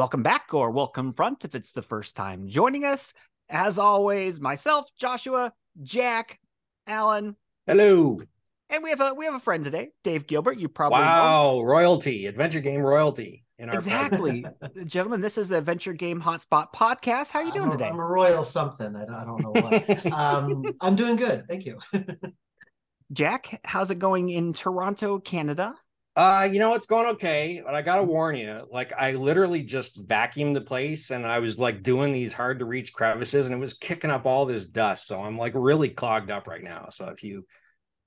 Welcome back or welcome front if it's the first time joining us. As always, myself, Joshua, Jack, Allin, Hello. and we have a we have a friend today, Dave Gilbert. You probably know. Wow, royalty, adventure game royalty. In our Exactly. Gentlemen, this is the Adventure Game Hotspot podcast. How are you doing I'm a, today? I'm a royal something. I don't, I don't know what. um, I'm doing good. Thank you. Jack, how's it going in Toronto, Canada? Uh, you know, it's going okay, but I gotta warn you, like I literally just vacuumed the place and I was like doing these hard to reach crevices and it was kicking up all this dust. So I'm like really clogged up right now. So if you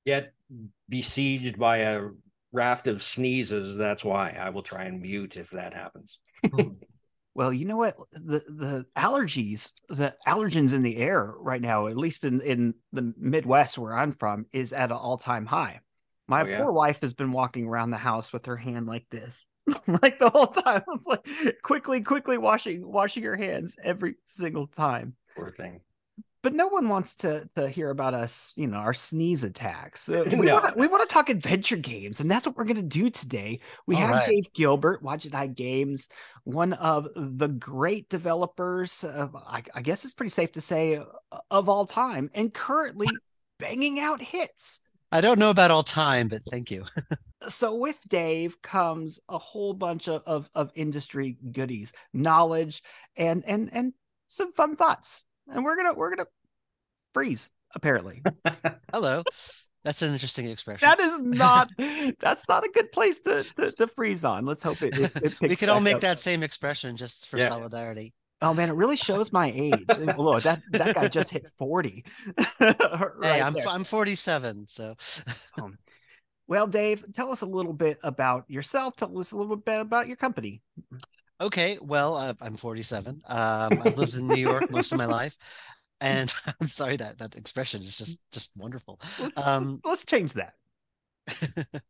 get besieged by a raft of sneezes, that's why I will try and mute if that happens. Well, you know what? The the allergies, the allergens in the air right now, at least in, in the Midwest where I'm from, is at an all-time high. My Oh, yeah? poor wife has been walking around the house with her hand like this. like the whole time. I'm like quickly, quickly washing washing her hands every single time. Poor thing. But no one wants to to hear about us, you know, our sneeze attacks. Uh, we No. want to we want to talk adventure games, and that's what we're going to do today. We All have right. Dave Gilbert, Wadjet Eye Games, one of the great developers. Of, I, I guess it's pretty safe to say of all time, and currently banging out hits. I don't know about all time, but thank you. So with Dave comes a whole bunch of, of of industry goodies, knowledge, and and and some fun thoughts. And we're gonna we're gonna freeze apparently. Hello. That's an interesting expression. That is not. That's not a good place to to, to freeze on. Let's hope it. it, it we picks could all make up. that same expression just for Yeah. solidarity. Oh man, it really shows my age. Look, that that guy just hit forty. Hey, I'm there. I'm 47, so well, Dave, tell us a little bit about yourself. Tell us a little bit about your company. okay. Well, uh, I'm 47. Um, I've lived in New York most of my life, and I'm sorry that that expression is just just wonderful. Let's, Um, let's change that.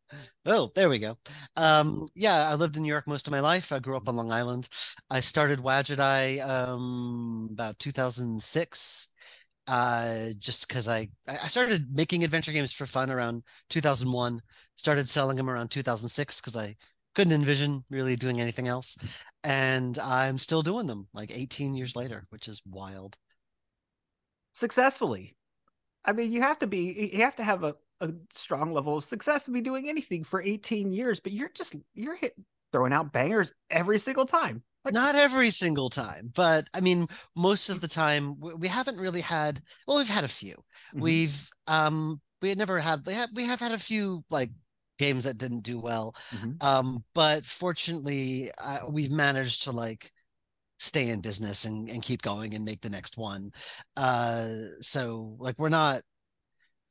oh, there we go. Um, yeah, I lived in New York most of my life. I grew up on Long Island. I started Eye um, about 2006. Uh, just because I I started making adventure games for fun around 2001. Started selling them around 2006 because I couldn't envision really doing anything else, and I'm still doing them like 18 years later, which is wild. Successfully. I mean, you have to be. You have to have a, a strong level of success to be doing anything for 18 years. But you're just you're hit throwing out bangers every single time. Like, Not every single time, but I mean, most of the time we, haven't really had. Well, we've had a few. Mhm. We've um we had never had. We have we have had a few like games that didn't do well. Mhm. Um, but fortunately, uh, we've managed to like stay in business and and keep going and make the next one. Uh, so like we're not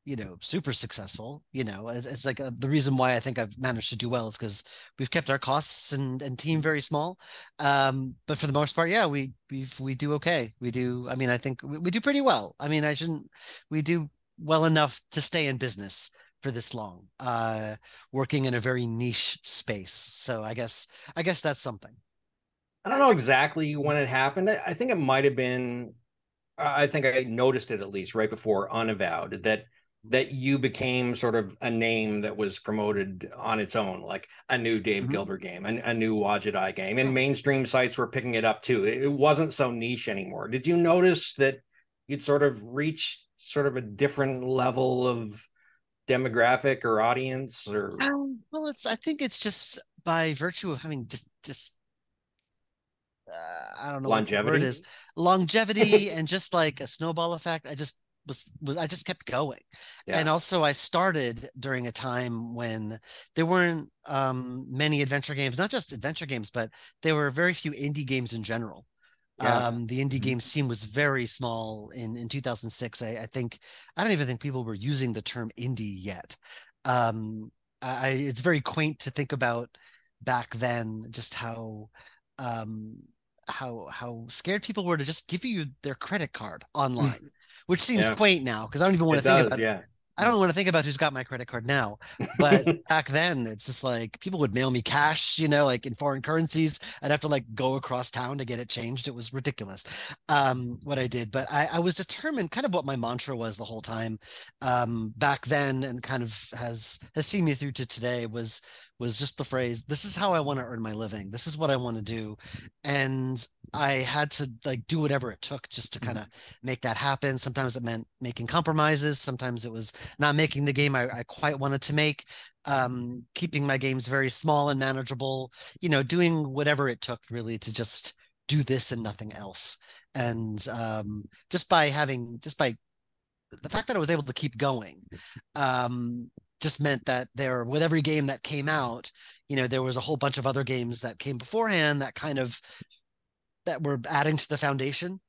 you know super successful you know it's, like uh the reason why i think i've managed to do well is because we've kept our costs and and team very small um but for the most part yeah we we we do okay we do i mean i think we, we do pretty well i mean i shouldn't we do well enough to stay in business for this long uh working in a very niche space so i guess i guess that's something I don't know exactly when it happened. I I think it might have been. I think I noticed it at least right before Unavowed that that you became sort of a name that was promoted on its own, like a new Dave Mhm. Gilbert game, and a new Eye game, and mainstream sites were picking it up too. It, wasn't so niche anymore. Did you notice that you'd sort of reached sort of a different level of demographic or audience or Um, well, it's I think it's just by virtue of having just just uh, I don't know what the word longevity? is longevity and just like a snowball effect. I just was was I just kept going. And also I started during a time when there weren't um many adventure games, not just adventure games, but there were very few indie games in general. Yeah. Um the indie Mhm. game scene was very small in in 2006. I, I think I don't even think people were using the term indie yet. Um I it's very quaint to think about back then just how um how how scared people were to just give you their credit card online, which seems Yeah. quaint now because I don't even want to think does, about yeah. I don't want to think about who's got my credit card now. But back then, it's just like people would mail me cash, you know, like in foreign currencies. I'd have to like go across town to get it changed. It was ridiculous um, what I did. But I, I was determined, kind of what my mantra was the whole time um, back then, and kind of has has seen me through to today was was just the phrase, this is how I want to earn my living. This is what I want to do. And I had to like do whatever it took just to kind of make that happen. Sometimes it meant making compromises. Sometimes it was not making the game I, I quite wanted to make, um, keeping my games very small and manageable, you know, doing whatever it took really to just do this and nothing else. And um, just by having, just by the fact that I was able to keep going, um, just meant that there with every game that came out you know there was a whole bunch of other games that came beforehand that kind of that were adding to the foundation.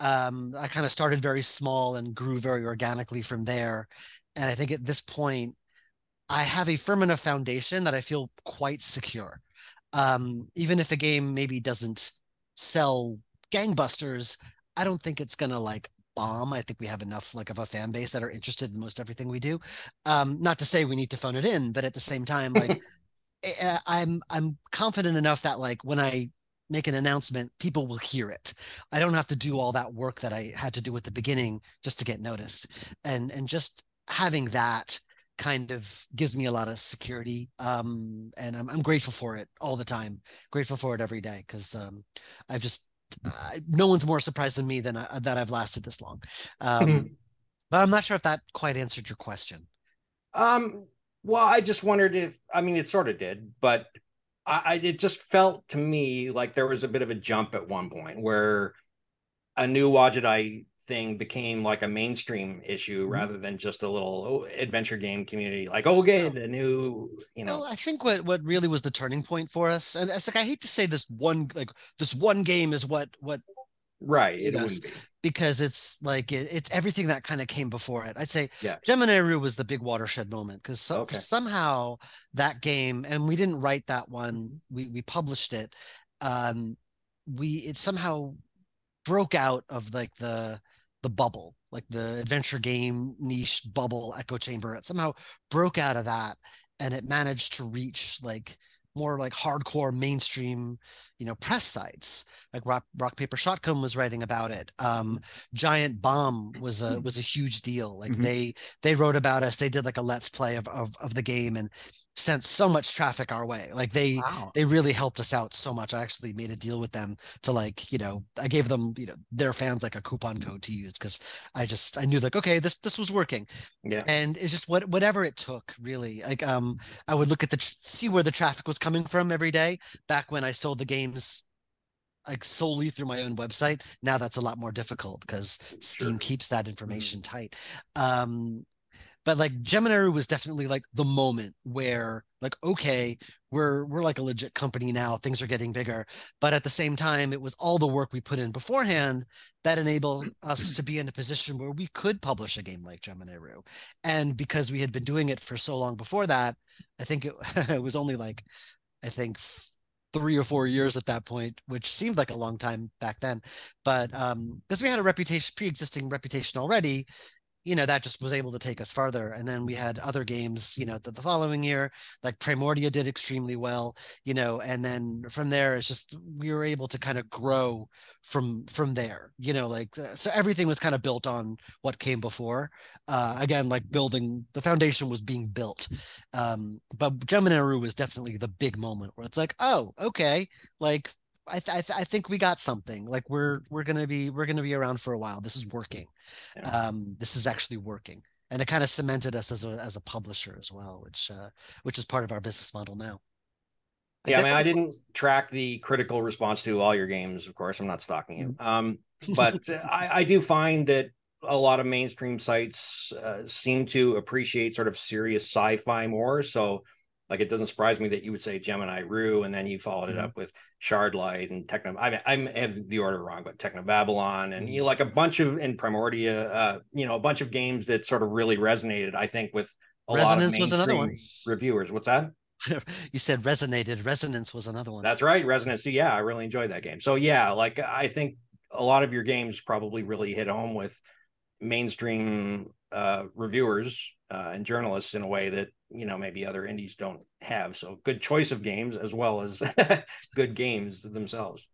Um, i kind of started very small and grew very organically from there. And i think at this point i have a firm enough foundation that i feel quite secure. Um, even if a game maybe doesn't sell gangbusters i don't think it's gonna like bomb. I think we have enough like of a fan base that are interested in most everything we do. Um, not to say we need to phone it in, but at the same time, like eh, eh, I'm I'm confident enough that like when I make an announcement, people will hear it. I don't have to do all that work that I had to do at the beginning just to get noticed. And and just having that kind of gives me a lot of security um, and I'm, I'm grateful for it all the time grateful for it every day because um, i've just uh, no one's more surprised than me than I, that I've lasted this long. Um, mm-hmm. But I'm not sure if that quite answered your question. Um, well, I just wondered if I mean it sort of did, but I, I it just felt to me like there was a bit of a jump at one point where a new Eye thing became like a mainstream issue mm-hmm. rather than just a little oh, adventure game community like oh okay the new you know well, i think what what really was the turning point for us and it's like i hate to say this one like this one game is what what right it us, be. because it's like it, it's everything that kind of came before it i'd say yeah gemini rue was the big watershed moment because so, okay. somehow that game and we didn't write that one we we published it um we it somehow broke out of like the the bubble, like the adventure game niche bubble echo chamber. It somehow broke out of that and it managed to reach like more like hardcore mainstream, you know, press sites. Like Rock, Rock Paper Shotgun was writing about it. Um, Giant Bomb was a was a huge deal. Like mm-hmm. they they wrote about us. They did like a let's play of of, of the game, and sent so much traffic our way. Like they wow. they really helped us out so much. I actually made a deal with them to like, you know, I gave them, you know, their fans like a coupon code to use because I just I knew like, okay, this this was working. Yeah. And it's just what whatever it took, really. Like um I would look at the see where the traffic was coming from every day back when I sold the games like solely through my own website. Now that's a lot more difficult because Steam sure. keeps that information mm-hmm. tight. Um, but like Gemini was definitely like the moment where like okay we're we're like a legit company now things are getting bigger but at the same time it was all the work we put in beforehand that enabled us to be in a position where we could publish a game like Gemini Rue and because we had been doing it for so long before that I think it, it was only like I think three or four years at that point, which seemed like a long time back then. But um, because we had a reputation, pre-existing reputation already, you know that just was able to take us farther and then we had other games you know the, the following year like primordia did extremely well you know and then from there it's just we were able to kind of grow from from there you know like uh, so everything was kind of built on what came before uh again like building the foundation was being built um but gemini was definitely the big moment where it's like oh okay like I, th- I, th- I, think we got something like we're we're gonna be we're gonna be around for a while this is working yeah. um this is actually working and it kind of cemented us as a as a publisher as well which uh which is part of our business model now yeah i, I mean i didn't track the critical response to all your games of course i'm not stalking you mm-hmm. um but I, I do find that a lot of mainstream sites uh, seem to appreciate sort of serious sci-fi more so like it doesn't surprise me that you would say Gemini Rue, and then you followed it mm-hmm. up with Shardlight and Techno. I, I have the order wrong, but Techno Babylon and you know, like a bunch of in Primordia, uh, you know, a bunch of games that sort of really resonated. I think with a Resonance lot of was another one. Reviewers, what's that? you said resonated. Resonance was another one. That's right, Resonance. Yeah, I really enjoyed that game. So yeah, like I think a lot of your games probably really hit home with mainstream uh, reviewers uh, and journalists in a way that you know maybe other indies don't have. So good choice of games as well as good games themselves.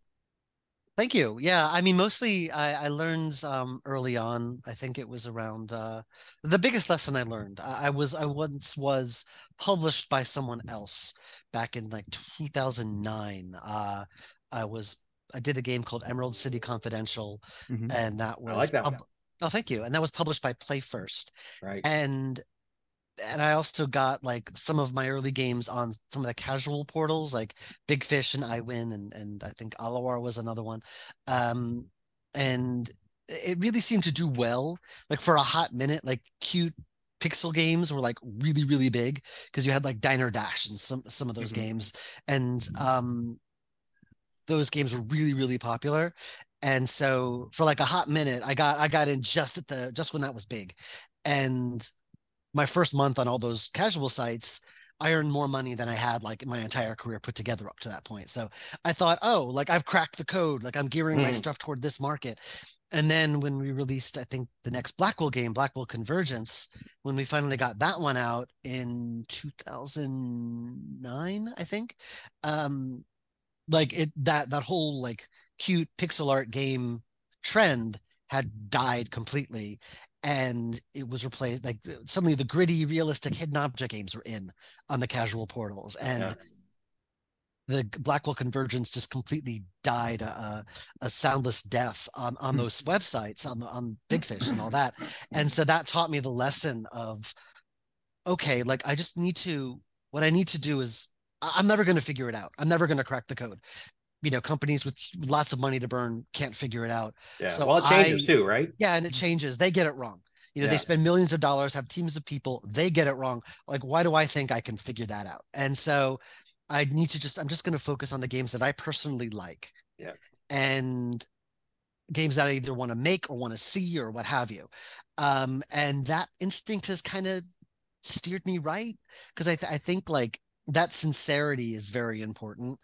Thank you. Yeah, I mean, mostly I, I learned um, early on. I think it was around uh, the biggest lesson I learned. I, I was I once was published by someone else back in like 2009. Uh, I was I did a game called Emerald City Confidential, Mhm. and that was I like that one. pub- oh thank you, and that was published by Play First, Right. and and I also got like some of my early games on some of the casual portals like Big Fish and iWin and and I think Alawar was another one. Um and it really seemed to do well. Like for a hot minute, like cute pixel games were like really, really big because you had like Diner Dash and some some of those Mhm. games. And um those games were really, really popular. And so for like a hot minute, I got I got in just at the just when that was big. And my first month on all those casual sites, I earned more money than I had like my entire career put together up to that point. So I thought, oh, like I've cracked the code, like I'm gearing my Mhm. stuff toward this market. And then when we released, I think the next Blackwell game, Blackwell Convergence, when we finally got that one out in 2009, I think, um, like it that that whole like cute pixel art game trend had died completely and it was replaced like suddenly the gritty realistic hidden object games were in on the casual portals and Yeah. the blackwell convergence just completely died a, a soundless death on, on those websites on the on big fish and all that. And so that taught me the lesson of okay like i just need to what i need to do is i'm never going to figure it out. I'm never going to crack the code you know companies with lots of money to burn can't figure it out Yeah. So well, it changes I- too, right? yeah, and it changes. They get it wrong. You know, they spend millions of dollars, have teams of people, they get it wrong. Like, why do I think I can figure that out? And so I need to just, I'm just going to focus on the games that I personally like. Yeah. And games that I either want to make or want to see or what have you. Um, and that instinct has kind of steered me right because I, th- I think like that sincerity is very important.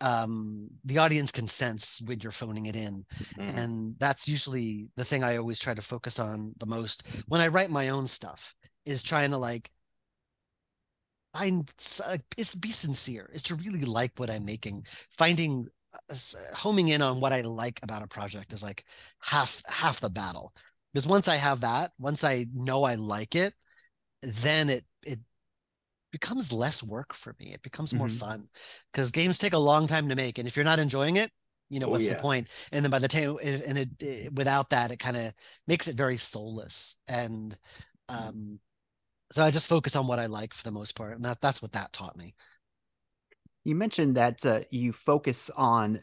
Um, the audience can sense when you're phoning it in Mhm. and that's usually the thing i always try to focus on the most when i write my own stuff is trying to like find uh, is be sincere is to really like what i'm making finding uh, homing in on what i like about a project is like half half the battle because once i have that once i know i like it then it becomes less work for me it becomes more Mhm. fun because games take a long time to make and if you're not enjoying it you know Oh, what's yeah. the point and then by the time and it, it without that it kind of makes it very soulless and um so i just focus on what i like for the most part and that that's what that taught me You mentioned that uh, you focus on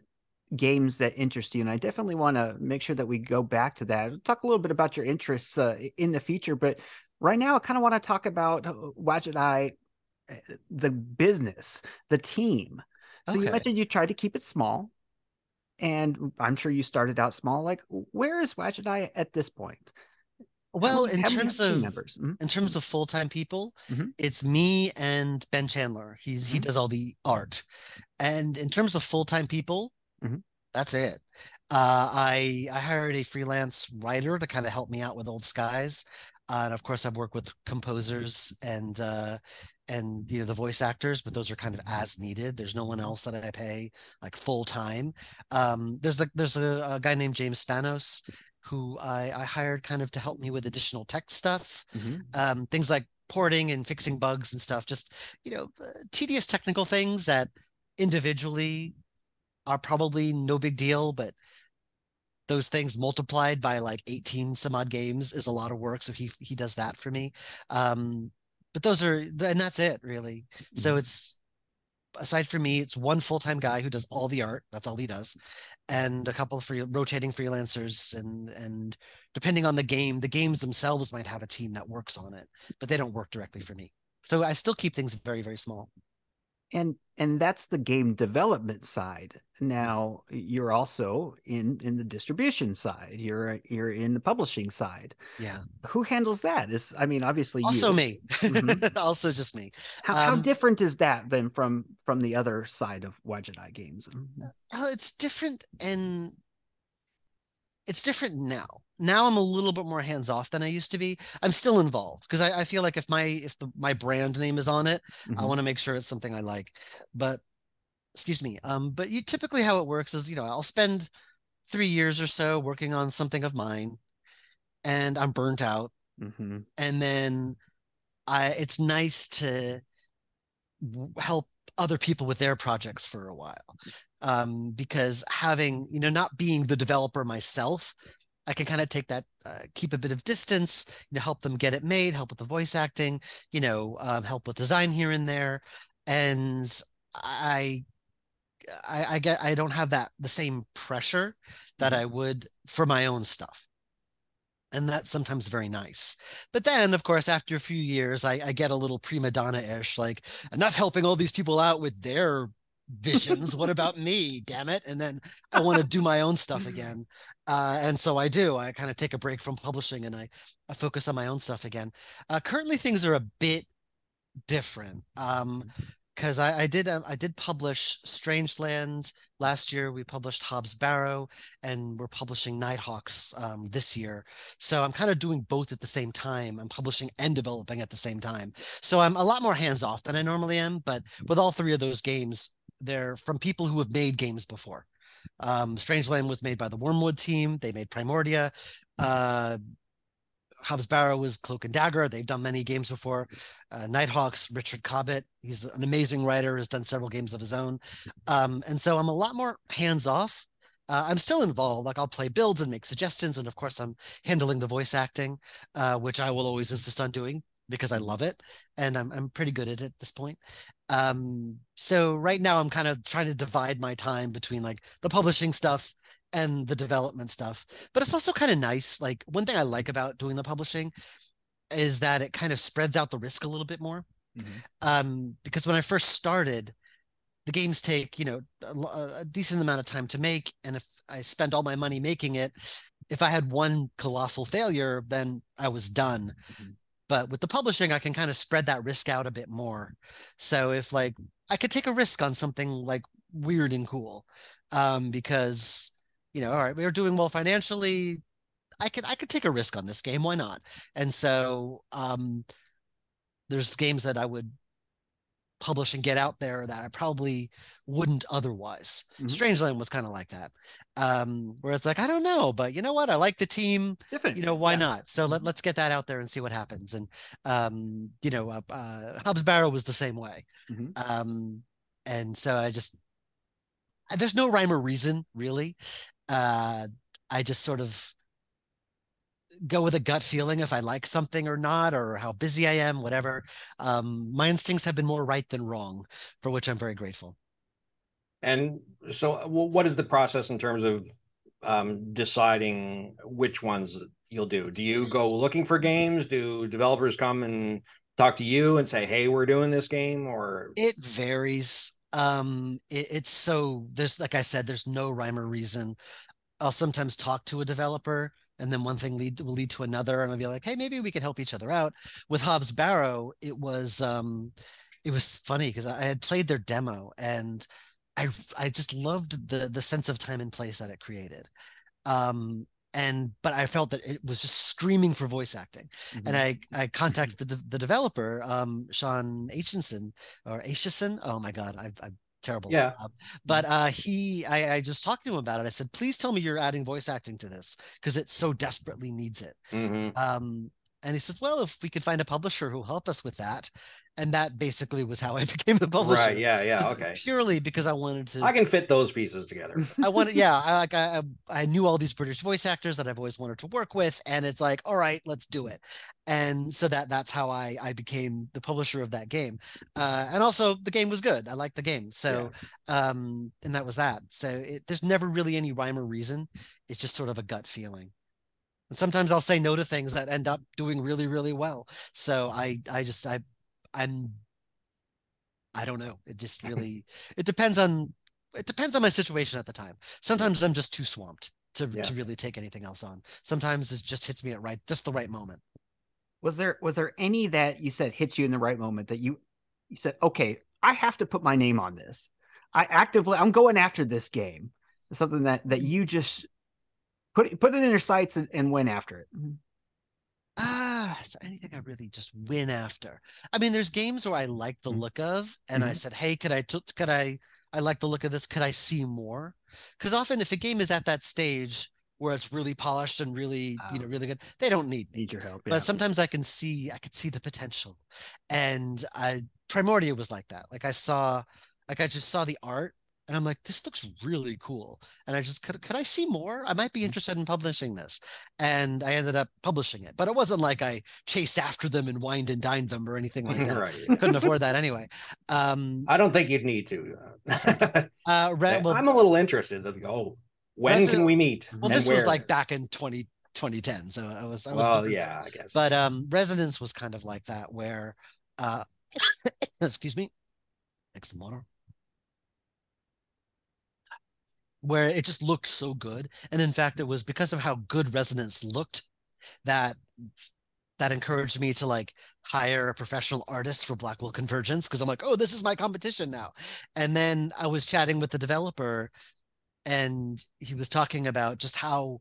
games that interest you, and I definitely want to make sure that we go back to that. Talk a little bit about your interests uh, in the future, but right now, I kind of want to talk about uh, Wadjet Eye, uh, the business, the team. So you mentioned you tried to keep it small, and I'm sure you started out small. Like, where is Wadjet Eye at this point? Well in terms of members, Mhm. in terms of full-time people Mhm. it's me and ben chandler he's he Mhm. does all the art and in terms of full-time people Mhm. that's it uh, i i hired a freelance writer to kind of help me out with old skies uh, and of course i've worked with composers and uh and you know the voice actors but those are kind of as needed. There's no one else that i pay like full time. Um there's a there's a, a guy named james spanos who I, I hired kind of to help me with additional tech stuff Mhm. um, things like porting and fixing bugs and stuff just you know uh, tedious technical things that individually are probably no big deal but those things multiplied by like 18 some odd games is a lot of work so he he does that for me. Um but those are and that's it really. So Mhm. it's aside from me it's one full-time guy who does all the art. That's all he does. And a couple of free rotating freelancers and and depending on the game the games themselves might have a team that works on it but they don't work directly for me. So i still keep things very very small and and that's the game development side. Now you're also in in the distribution side. You're you're in the publishing side. Yeah. Who handles that? Is i mean obviously also you. me. Mhm. also just me. How, how um, different is that than from from the other side of Eye games? Well, it's different and it's different now. Now I'm a little bit more hands off than I used to be. I'm still involved because I, I feel like if my if the my brand name is on it, I Mhm. want to make sure it's something I like. But excuse me. Um, but you typically how it works is, you know, I'll spend three years or so working on something of mine and I'm burnt out. Mhm. And then I it's nice to help other people with their projects for a while um, because having you know not being the developer myself i can kind of take that uh, keep a bit of distance you know help them get it made help with the voice acting you know um, help with design here and there and i I, I get I don't have that the same pressure that I would for my own stuff. And that's sometimes very nice. But then, of course, after a few years, I, I get a little prima donna ish, like enough helping all these people out with their visions. what about me? Damn it. And then I want to do my own stuff again. Uh, and so I do. I kind of take a break from publishing and I, I focus on my own stuff again. Uh, currently, things are a bit different. Um, because I, I, did um, I did publish Strangeland last year. We published Hobbs Barrow, and we're publishing Nighthawks um, this year. So I'm kind of doing both at the same time. I'm publishing and developing at the same time. So I'm a lot more hands off than I normally am. But with all three of those games, they're from people who have made games before. Um, Strangeland was made by the Wormwood team. They made Primordia. Uh, Hobbs Barrow was Cloak and Dagger. They've done many games before. Uh, Nighthawks, Richard Cobbett. He's an amazing writer, has done several games of his own. Um, and so I'm a lot more hands off. Uh, I'm still involved. Like I'll play builds and make suggestions. And of course, I'm handling the voice acting, uh, which I will always insist on doing because I love it. And I'm, I'm pretty good at it at this point. Um, so right now I'm kind of trying to divide my time between like the publishing stuff and the development stuff. But it's also kind of nice. Like one thing I like about doing the publishing is that it kind of spreads out the risk a little bit more. Mm-hmm. Um, because when I first started, the games take you know a, a, decent amount of time to make, and if I spent all my money making it, if I had one colossal failure, then I was done. Mm-hmm. But with the publishing, I can kind of spread that risk out a bit more. So if like I could take a risk on something like weird and cool, um, because you know, all right, we are doing well financially. I could I could take a risk on this game. Why not? And so um, there's games that I would publish and get out there that I probably wouldn't otherwise. Mm-hmm. Strangeland was kind of like that. Um, where it's like, I don't know, but you know what? I like the team. Different. You know, why yeah. not? So let, mm-hmm. let's get that out there and see what happens. And um, you know, uh, uh Hobbs Barrow was the same way. Mm-hmm. Um, and so I just there's no rhyme or reason really uh, I just sort of go with a gut feeling if I like something or not, or how busy I am, whatever. Um, my instincts have been more right than wrong, for which I'm very grateful. And so, what is the process in terms of um, deciding which ones you'll do? Do you go looking for games? Do developers come and talk to you and say, "Hey, we're doing this game"? Or it varies um it, it's so there's like i said there's no rhyme or reason i'll sometimes talk to a developer and then one thing lead will lead to another and i'll be like hey maybe we could help each other out with hobbs barrow it was um it was funny because i had played their demo and i i just loved the the sense of time and place that it created um and but I felt that it was just screaming for voice acting. Mm-hmm. And I I contacted the, the developer, um, Sean Aitchison or Aitchison. Oh my god, I, I'm terrible. Yeah. but uh, he, I, I just talked to him about it. I said, please tell me you're adding voice acting to this because it so desperately needs it. Mm-hmm. Um, and he says, well, if we could find a publisher who'll help us with that and that basically was how I became the publisher. Right. Yeah. Yeah. Okay. Purely because I wanted to. I can fit those pieces together. I wanted, yeah. I like I I knew all these British voice actors that I've always wanted to work with, and it's like, all right, let's do it. And so that that's how I I became the publisher of that game. Uh, and also the game was good. I liked the game. So, yeah. um, and that was that. So it, there's never really any rhyme or reason. It's just sort of a gut feeling. And sometimes I'll say no to things that end up doing really, really well. So I, I just, I I'm I don't know. It just really it depends on it depends on my situation at the time. Sometimes I'm just too swamped to yeah. to really take anything else on. Sometimes it just hits me at right just the right moment. Was there was there any that you said hits you in the right moment that you you said, okay, I have to put my name on this. I actively I'm going after this game. Something that that you just put put it in your sights and, and went after it. Mm-hmm. Ah, so anything I really just win after. I mean, there's games where I like the mm-hmm. look of, and mm-hmm. I said, hey, could I, t- could I, I like the look of this. Could I see more? Because often, if a game is at that stage where it's really polished and really, oh. you know, oh. really good, they don't need need your help. Yeah. But sometimes I can see, I could see the potential, and I Primordia was like that. Like I saw like I just saw the art and I'm like, this looks really cool. And I just could, could I see more? I might be interested in publishing this. And I ended up publishing it, but it wasn't like I chased after them and wined and dined them or anything like that. right. Couldn't afford that anyway. Um, I don't think you'd need to. uh, Re- well, I'm a little interested. Go. When Resident- can we meet? well, this was like back in 20, 2010. So I was, I was, Well, yeah, I guess. but um, Resonance was kind of like that where, uh, excuse me, some Where it just looked so good, and in fact, it was because of how good Resonance looked that that encouraged me to like hire a professional artist for Blackwell Convergence because I'm like, oh, this is my competition now. And then I was chatting with the developer, and he was talking about just how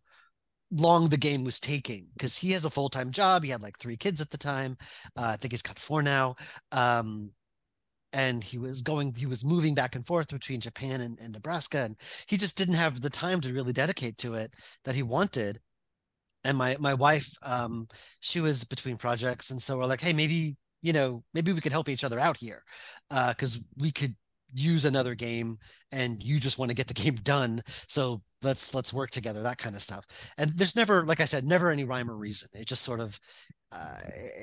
long the game was taking because he has a full-time job he had like three kids at the time uh, i think he's got four now um, and he was going he was moving back and forth between japan and, and nebraska and he just didn't have the time to really dedicate to it that he wanted. And my my wife um she was between projects and so we're like hey maybe you know maybe we could help each other out here uh because we could use another game and you just want to get the game done. So let's let's work together that kind of stuff. And there's never like i said never any rhyme or reason. It just sort of uh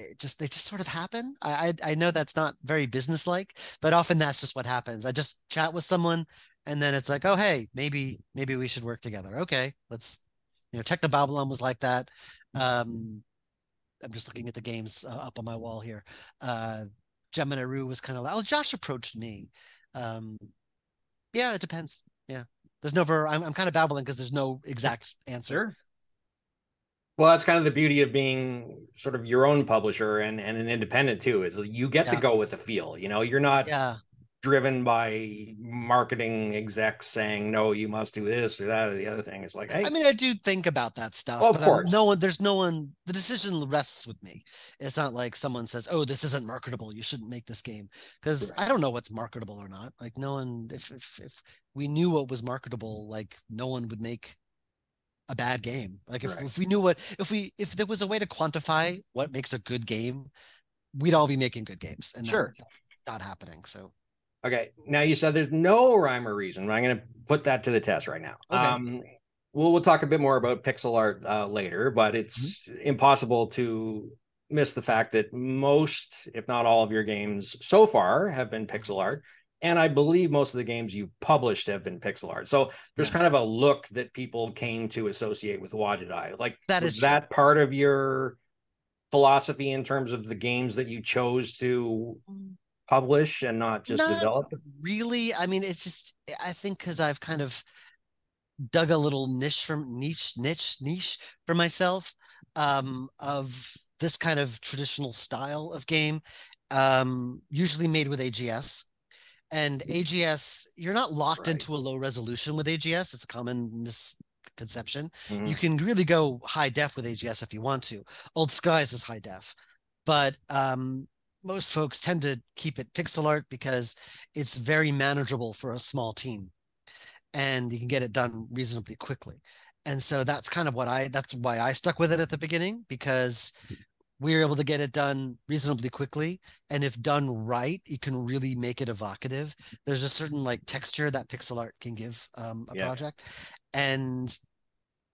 it just they just sort of happen. I i, I know that's not very businesslike but often that's just what happens. I just chat with someone and then it's like oh hey maybe maybe we should work together. Okay let's you know techno babylon was like that. Um i'm just looking at the games uh, up on my wall here. Uh gemini rue was kind of like oh josh approached me. Um yeah it depends. Yeah there's never i'm, I'm kind of babbling because there's no exact answer Sure. Well, that's kind of the beauty of being sort of your own publisher and, and an independent too, is you get to go with the feel. You know, you're not yeah driven by marketing execs saying, no, you must do this or that or the other thing. It's like, hey, I mean, I do think about that stuff, Oh, of but I'm- no one, there's no one, the decision rests with me. It's not like someone says, oh, this isn't marketable. You shouldn't make this game. Because Right. I don't know what's marketable or not. Like, no one, if, if, if we knew what was marketable, like, no one would make a bad game. Like, if, Right. if we knew what, if we, if there was a way to quantify what makes a good game, we'd all be making good games. And that- Sure. not happening. So, Okay. Now you said there's no rhyme or reason. I'm going to put that to the test right now. Okay. Um, we'll we'll talk a bit more about pixel art uh, later, but it's impossible to miss the fact that most, if not all, of your games so far have been pixel art. And I believe most of the games you've published have been pixel art. So there's Yeah. kind of a look that people came to associate with Wadjet Eye. Like That true. that part of your philosophy in terms of the games that you chose to publish and not just Not develop? really i mean it's just i think because i've kind of dug a little niche from niche niche niche for myself um of this kind of traditional style of game um usually made with ags and ags you're not locked Right. into a low resolution with ags it's a common misconception Mhm. you can really go high def with AGS if you want to. Old Skies is high def, but um, most folks tend to keep it pixel art because it's very manageable for a small team, and you can get it done reasonably quickly. And so that's kind of what I. That's why I stuck with it at the beginning because we were able to get it done reasonably quickly, and if done right, you can really make it evocative. There's a certain like texture that pixel art can give um, a Yeah. project, and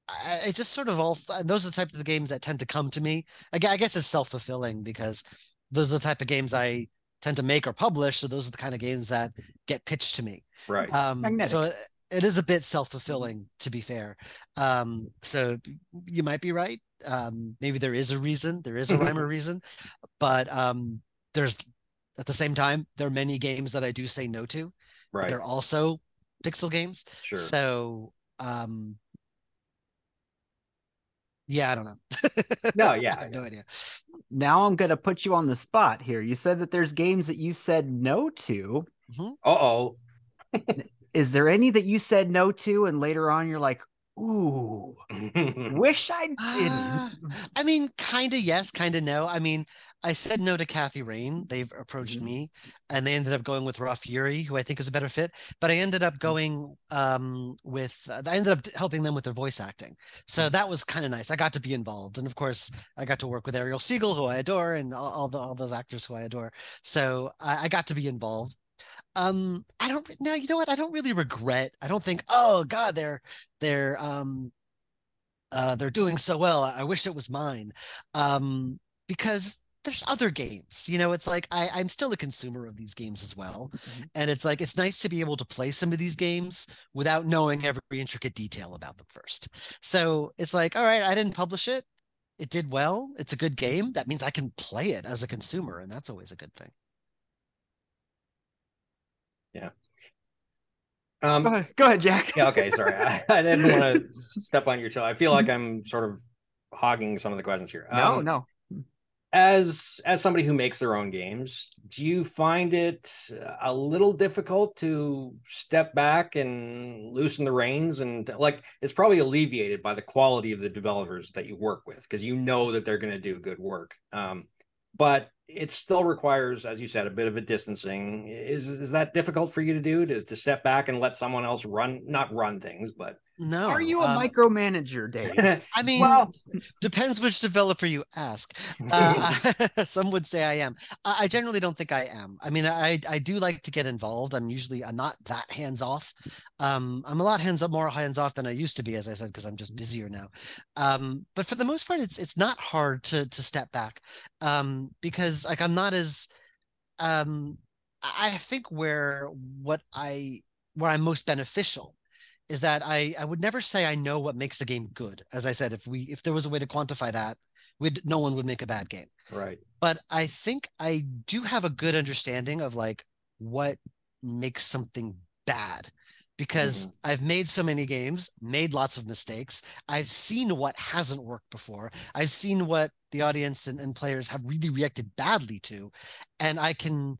I, it just sort of all those are the type of the games that tend to come to me. I, I guess it's self fulfilling because those are the type of games I tend to make or publish. So those are the kind of games that get pitched to me. Right. Um, Magnetic. so it, it is a bit self fulfilling, to be fair. Um, so you might be right. Um, maybe there is a reason, there is a rhyme or reason, but um, there's at the same time there are many games that I do say no to. right. They're also pixel games. Sure. So, um, yeah, I don't know. No, yeah, I have no idea. Now I'm going to put you on the spot here. You said that there's games that you said no to. Uh oh. Is there any that you said no to, and later on you're like, ooh, wish I didn't? I mean, kind of yes, kind of no. I mean, I said no to Kathy Rain. They've approached Mhm. me, and they ended up going with Raw Fury, who I think is a better fit. But I ended up going um, with. uh, I ended up helping them with their voice acting, so that was kind of nice. I got to be involved, and of course, I got to work with Ariel Siegel, who I adore, and all, all the all those actors who I adore. So I, I got to be involved. Um, I don't no, you know what? I don't really regret. I don't think, oh God, they're they're um uh they're doing so well. I wish it was mine. Um, because there's other games you know it's like I, i'm still a consumer of these games as well mm-hmm. and it's like it's nice to be able to play some of these games without knowing every intricate detail about them first so it's like all right i didn't publish it it did well it's a good game that means i can play it as a consumer and that's always a good thing yeah. Um go ahead, go ahead jack. Yeah okay sorry. I, I didn't want to step on your toe i feel like i'm sort of hogging some of the questions here. No um, no. as as somebody who makes their own games do you find it a little difficult to step back and loosen the reins and like it's probably alleviated by the quality of the developers that you work with because you know that they're going to do good work. Um, but it still requires as you said a bit of a distancing. Is is that difficult for you to do to, to step back and let someone else run not run things but no. Are you a um, micromanager, Dave? I mean, well, depends which developer you ask. Uh, some would say I am. I generally don't think I am. I mean, I I do like to get involved. I'm usually I'm not that hands off. Um, I'm a lot hands up, more hands off than I used to be, as I said, because I'm just busier now. Um, but for the most part, it's it's not hard to to step back, um, because like I'm not as um, I think where what I where I'm most beneficial is that I I would never say I know what makes a game good. As I said, if we if there was a way to quantify that, we'd no one would make a bad game. Right. But I think I do have a good understanding of like what makes something bad because mm-hmm. I've made so many games, made lots of mistakes. I've seen what hasn't worked before. I've seen what the audience and, and players have really reacted badly to. And I can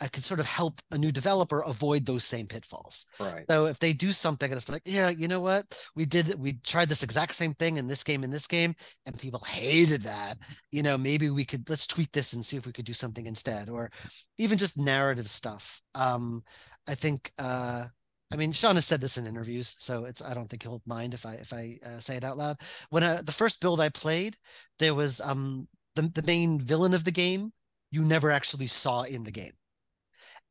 I can sort of help a new developer avoid those same pitfalls. Right. So if they do something and it's like, yeah, you know what? We did we tried this exact same thing in this game in this game and people hated that. You know, maybe we could let's tweak this and see if we could do something instead or even just narrative stuff. Um I think uh I mean, Sean has said this in interviews, so it's I don't think he'll mind if I if I uh, say it out loud. When I, the first build I played, there was um the the main villain of the game you never actually saw in the game.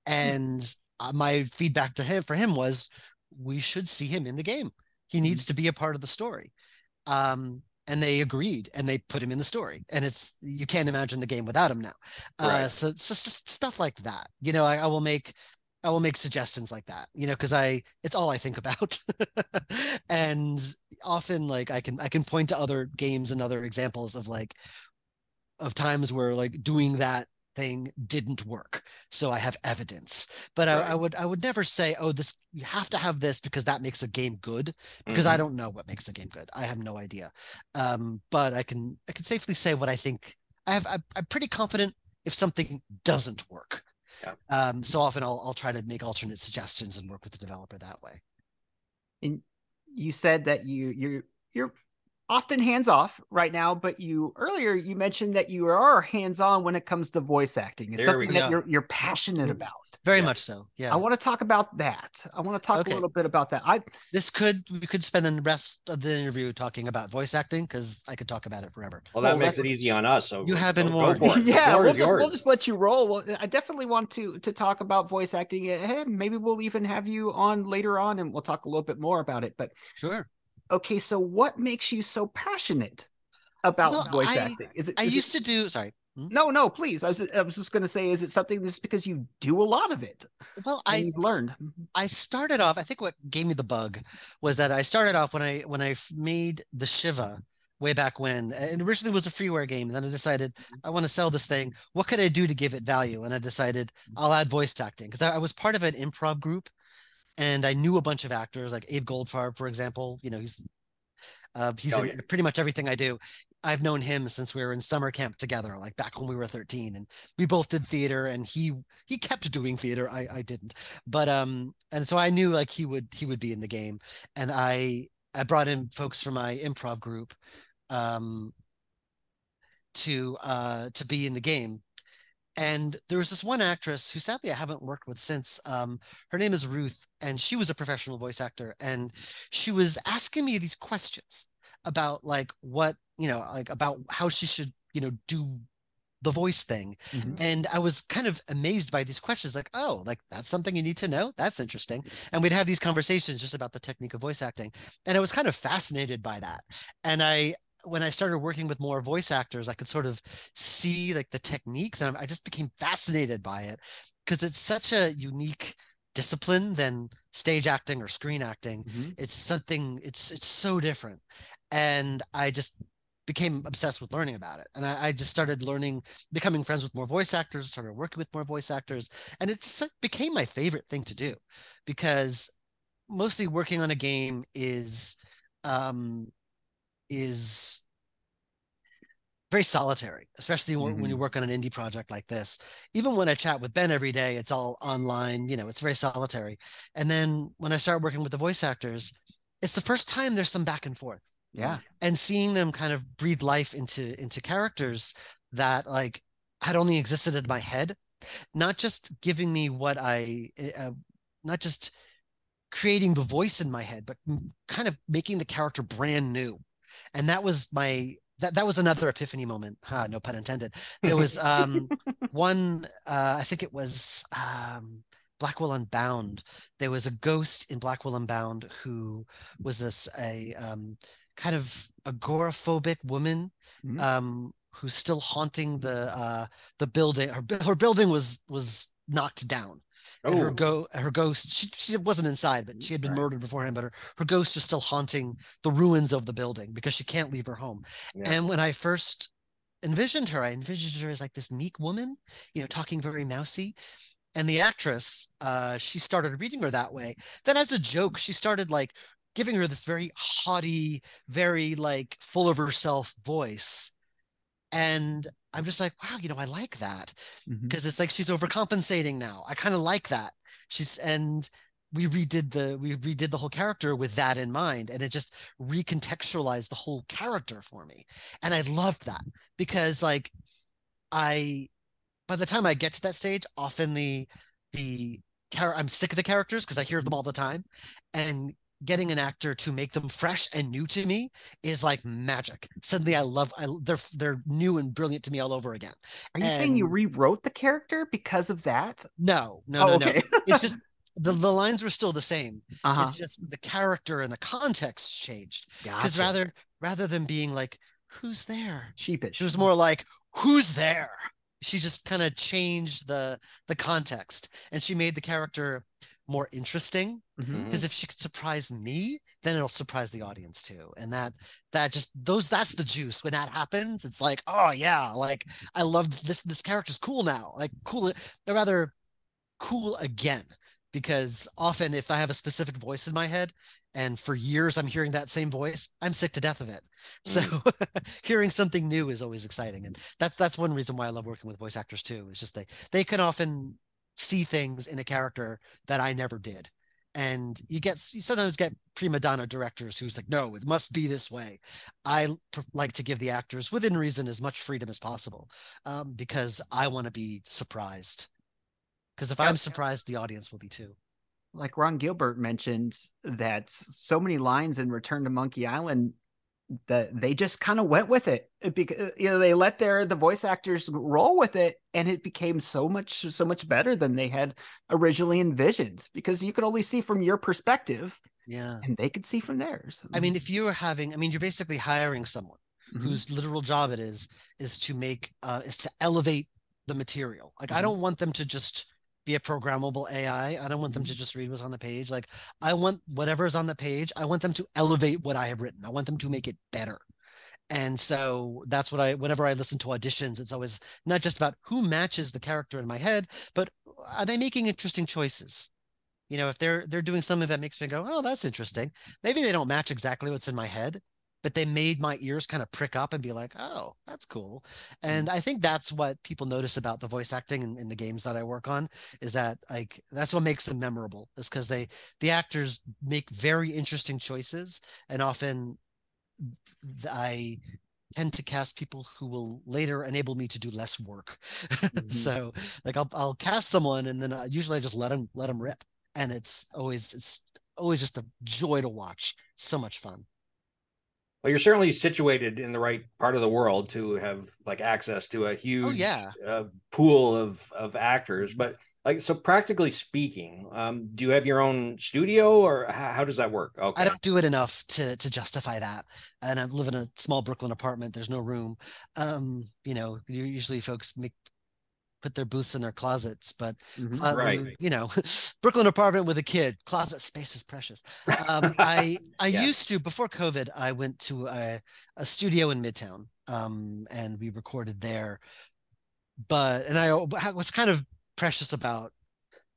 And uh, my feedback to him for him was we should see him in the game. He needs mm-hmm. to be a part of the story. Um, and they agreed and they put him in the story and it's you can't imagine the game without him now uh, right. uh, so it's just stuff like that you know I, I, will make i will make suggestions like that you know because i it's all i think about and often like i can i can point to other games and other examples of like of times where like doing that thing didn't work so i have evidence but right. I, I, would i would never say oh this you have to have this because that makes a game good because mm-hmm. i don't know what makes a game good i have no idea um, but i can i can safely say what i think i have I, i'm pretty confident if something doesn't work yeah. um, so often I'll, I'll try to make alternate suggestions and work with the developer that way and you said that you you're you're often hands off right now, but you earlier you mentioned that you are hands on when it comes to voice acting. It's there something that you're you're passionate mm, about. Very yeah. much so. Yeah. I want to talk about that. I want to talk okay. a little bit about that. I this could we could spend the rest of the interview talking about voice acting because I could talk about it forever. Well, that well, makes it easy on us. So you have been warned. yeah, we'll just, we'll just let you roll. Well, I definitely want to to talk about voice acting. Hey, maybe we'll even have you on later on, and we'll talk a little bit more about it. But sure okay, so what makes you so passionate about well, voice I, acting? Is it? Is I used it, to do. Sorry. Hmm? No, no, please. I was I was just going to say, is it something just because you do a lot of it? Well, I you've learned. Mm-hmm. I started off. I think what gave me the bug was that I started off when I when I made the Shivah way back when. It originally was a freeware game. And then I decided mm-hmm. I want to sell this thing. What could I do to give it value? And I decided mm-hmm. I'll add voice acting because I, I was part of an improv group and I knew a bunch of actors like Abe Goldfarb, for example. You know, he's uh, he's oh, in pretty much everything I do. I've known him since we were in summer camp together, like back when we were 13, and we both did theater. And he he kept doing theater. I I didn't, but um, and so I knew like he would he would be in the game, and I I brought in folks from my improv group, um, to uh to be in the game and there was this one actress who sadly I haven't worked with since. Um, her name is Ruth, and she was a professional voice actor. And she was asking me these questions about like what, you know, like about how she should, you know, do the voice thing. Mhm. And I was kind of amazed by these questions like, oh, like that's something you need to know. That's interesting. And we'd have these conversations just about the technique of voice acting. And I was kind of fascinated by that. And I, when I started working with more voice actors, I could sort of see like the techniques and I just became fascinated by it because it's such a unique discipline than stage acting or screen acting. Mhm. It's something, it's, it's so different. And I just became obsessed with learning about it. And I, I just started learning, becoming friends with more voice actors, started working with more voice actors. And it just became my favorite thing to do because mostly working on a game is um is very solitary, especially when, when you work on an indie project like this. Even when I chat with Ben every day, it's all online, you know, it's very solitary. And then when I start working with the voice actors, it's the first time there's some back and forth Yeah. and seeing them kind of breathe life into into characters that like had only existed in my head not just giving me what i uh, not just creating the voice in my head but kind of making the character brand new and that was my that, that was another epiphany moment. Huh, no pun intended. There was um one uh i think it was um blackwell unbound. There was a ghost in blackwell unbound who was this a um kind of agoraphobic woman Mhm. um who's still haunting the uh the building. Her, her building was was knocked down and her Oh, go her ghost she, she wasn't inside but she had been Right. murdered beforehand but her, her ghost is still haunting the ruins of the building because she can't leave her home. Yeah. and when i first envisioned her i envisioned her as like this meek woman you know talking very mousy. And the actress uh she started reading her that way. Then as a joke she started like giving her this very haughty very like full of herself voice. And i'm just like wow you know i like that mm-hmm. because it's like she's overcompensating now. I kind of like that. She's and we redid the we redid the whole character with that in mind, and it just recontextualized the whole character for me. And I loved that because like I by the time I get to that stage, often the the I'm sick of the characters because I hear them all the time. And getting an actor to make them fresh and new to me is like magic. Suddenly I love I they're they're new and brilliant to me all over again. Are you saying you rewrote the character because of that? No, no, oh, no, no. It's just the, the lines were still the same. uh-huh. It's just the character and the context changed. Because Gotcha. rather rather than being like, who's there? sheepish. She was more like, who's there? She just kind of changed the the context and she made the character more interesting. Mhm. Because if she could surprise me, then it'll surprise the audience too. And that that just those that's the juice. When that happens, it's like, oh yeah, like I love this this character's cool now. Like cool, or rather cool again. Because often if I have a specific voice in my head and for years I'm hearing that same voice, I'm sick to death of it. So hearing something new is always exciting. And that's that's one reason why I love working with voice actors too. It's just they they can often see things in a character that I never did. And you get you sometimes get prima donna directors who's like, no, it must be this way. I pr- like to give the actors, within reason, as much freedom as possible, um, because I want to be surprised. Because if Yep. I'm surprised, the audience will be too. like Ron Gilbert mentioned that so many lines in Return to Monkey Island that they just kind of went with it because you know they let their the voice actors roll with it and it became so much so much better than they had originally envisioned because you could only see from your perspective Yeah. and they could see from theirs. I mean, if you are having, I mean, you're basically hiring someone Mhm. whose literal job it is is to make uh is to elevate the material. Like I Mhm. don't want them to just be a programmable AI. I don't want them to Mm-hmm. just read what's on the page. Like I want whatever's on the page, I want them to elevate what I have written. I want them to make it better. And so that's what I whenever I listen to auditions, it's always not just about who matches the character in my head, but are they making interesting choices? You know, if they're they're doing something that makes me go, "Oh, that's interesting." Maybe they don't match exactly what's in my head, but they made my ears kind of prick up and be like, oh, that's cool. Mm. And I think that's what people notice about the voice acting in, in the games that I work on is that like that's what makes them memorable is because they the actors make very interesting choices and often I tend to cast people who will later enable me to do less work. Mm-hmm. so like I'll I'll cast someone and then I, usually I just let them let them rip and it's always it's always just a joy to watch. So much fun. Well, you're certainly situated in the right part of the world to have like access to a huge Oh yeah. uh, pool of of actors. But like, so practically speaking, um, do you have your own studio, or how, how does that work? Okay, I don't do it enough to to justify that. And I live in a small Brooklyn apartment. There's no room. Um, you know, usually folks make put their booths in their closets, but Mhm. uh, Right. you, you know, Brooklyn apartment with a kid, closet space is precious. Um, I I Yeah. used to before COVID. I went to a, a studio in Midtown, um, and we recorded there. But and I I was kind of precious about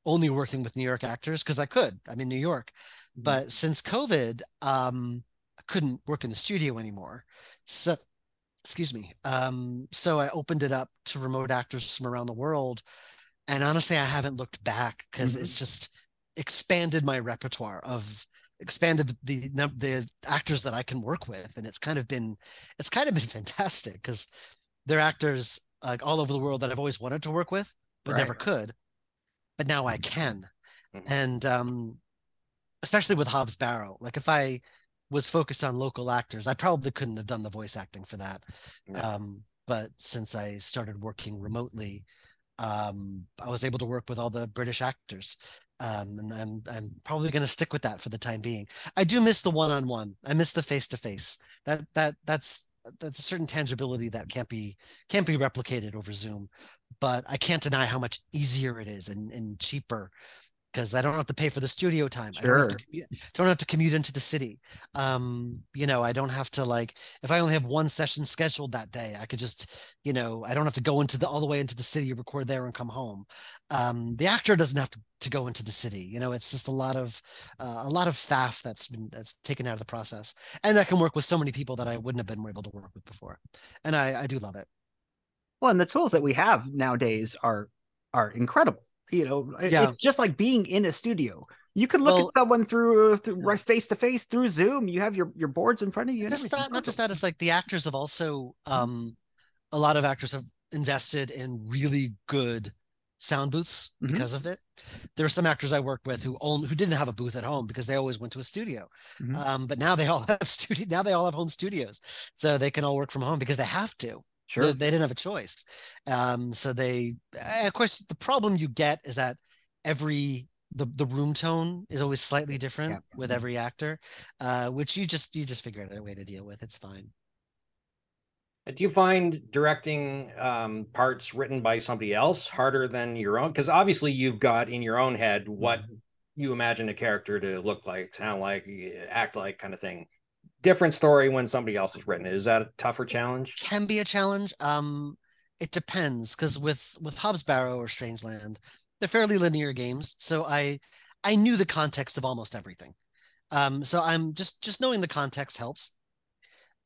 only working with New York actors because I could. I'm in New York, but since COVID, um, I couldn't work in the studio anymore. So, excuse me. Um, so I opened it up to remote actors from around the world, and honestly, I haven't looked back because Mhm. it's just expanded my repertoire of expanded the num- the actors that I can work with, and it's kind of been it's kind of been fantastic because they're actors like all over the world that I've always wanted to work with, but never could. But now I can, Mhm. and um, especially with Hobb's Barrow, like if I was focused on local actors, I probably couldn't have done the voice acting for that. Um, but since I started working remotely, um, I was able to work with all the British actors. Um, and I'm I'm probably going to stick with that for the time being. I do miss the one-on-one. I miss the face-to-face. That that that's that's a certain tangibility that can't be can't be replicated over Zoom. But I can't deny how much easier it is and, and cheaper because I don't have to pay for the studio time. I don't have to Sure. commute, don't have to commute into the city. Um, you know, I don't have to like if I only have one session scheduled that day, I could just, you know, I don't have to go into the all the way into the city, record there, and come home. Um, the actor doesn't have to, to go into the city. You know, it's just a lot of uh, a lot of faff that's been that's taken out of the process, and I can work with so many people that I wouldn't have been able to work with before, and I I do love it. Well, and the tools that we have nowadays are are incredible. You know, Yeah. it's just like being in a studio. You can look Well- at someone through, through right face to face through Zoom. You have your your boards in front of you. and just that not just that it's like the actors have also um a lot of actors have invested in really good sound booths Mhm. because of it there are some actors i work with who own who didn't have a booth at home because they always went to a studio Mhm. um but now they all have studio now they all have home studios so they can all work from home because they have to Sure. they, they didn't have a choice um so they eh, of course the problem you get is that every the, the room tone is always slightly different Yeah. with every actor uh which you just you just figure out a way to deal with it's fine Do you find directing um, parts written by somebody else harder than your own? Because obviously you've got in your own head what you imagine a character to look like, sound like, act like, kind of thing. Different story when somebody else has written it. Is that a tougher challenge? can be a challenge. Um it depends because with with Hobb's Barrow or Strangeland they're fairly linear games. So I I knew the context of almost everything. Um so I'm just just knowing the context helps.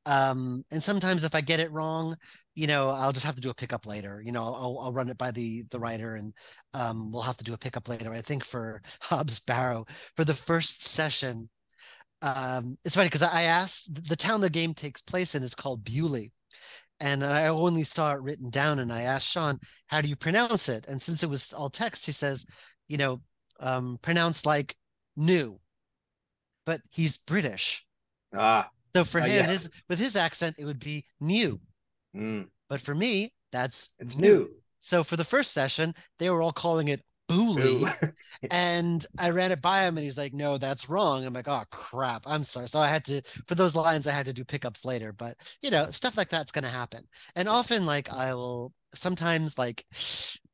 Um and sometimes if I get it wrong you know I'll just have to do a pickup later. You know I'll I'll run it by the the writer and um we'll have to do a pickup later. I think for Hobb's Barrow for the first session um it's funny because I asked the town the game takes place in is called Bewley and I only saw it written down. And I asked Sean, "How do you pronounce it?" And since it was all text, he says, "You know, um, pronounced like new." But he's British, Ah, so for Uh, him, yeah. his with his accent, it would be new. mm, But for me, that's it's new. new. So for the first session, they were all calling it Booley. And I ran it by him and he's like, no, that's wrong. I'm like, oh crap. I'm sorry. So I had to, for those lines, I had to do pickups later, but you know, stuff like that's going to happen. And often like I will sometimes like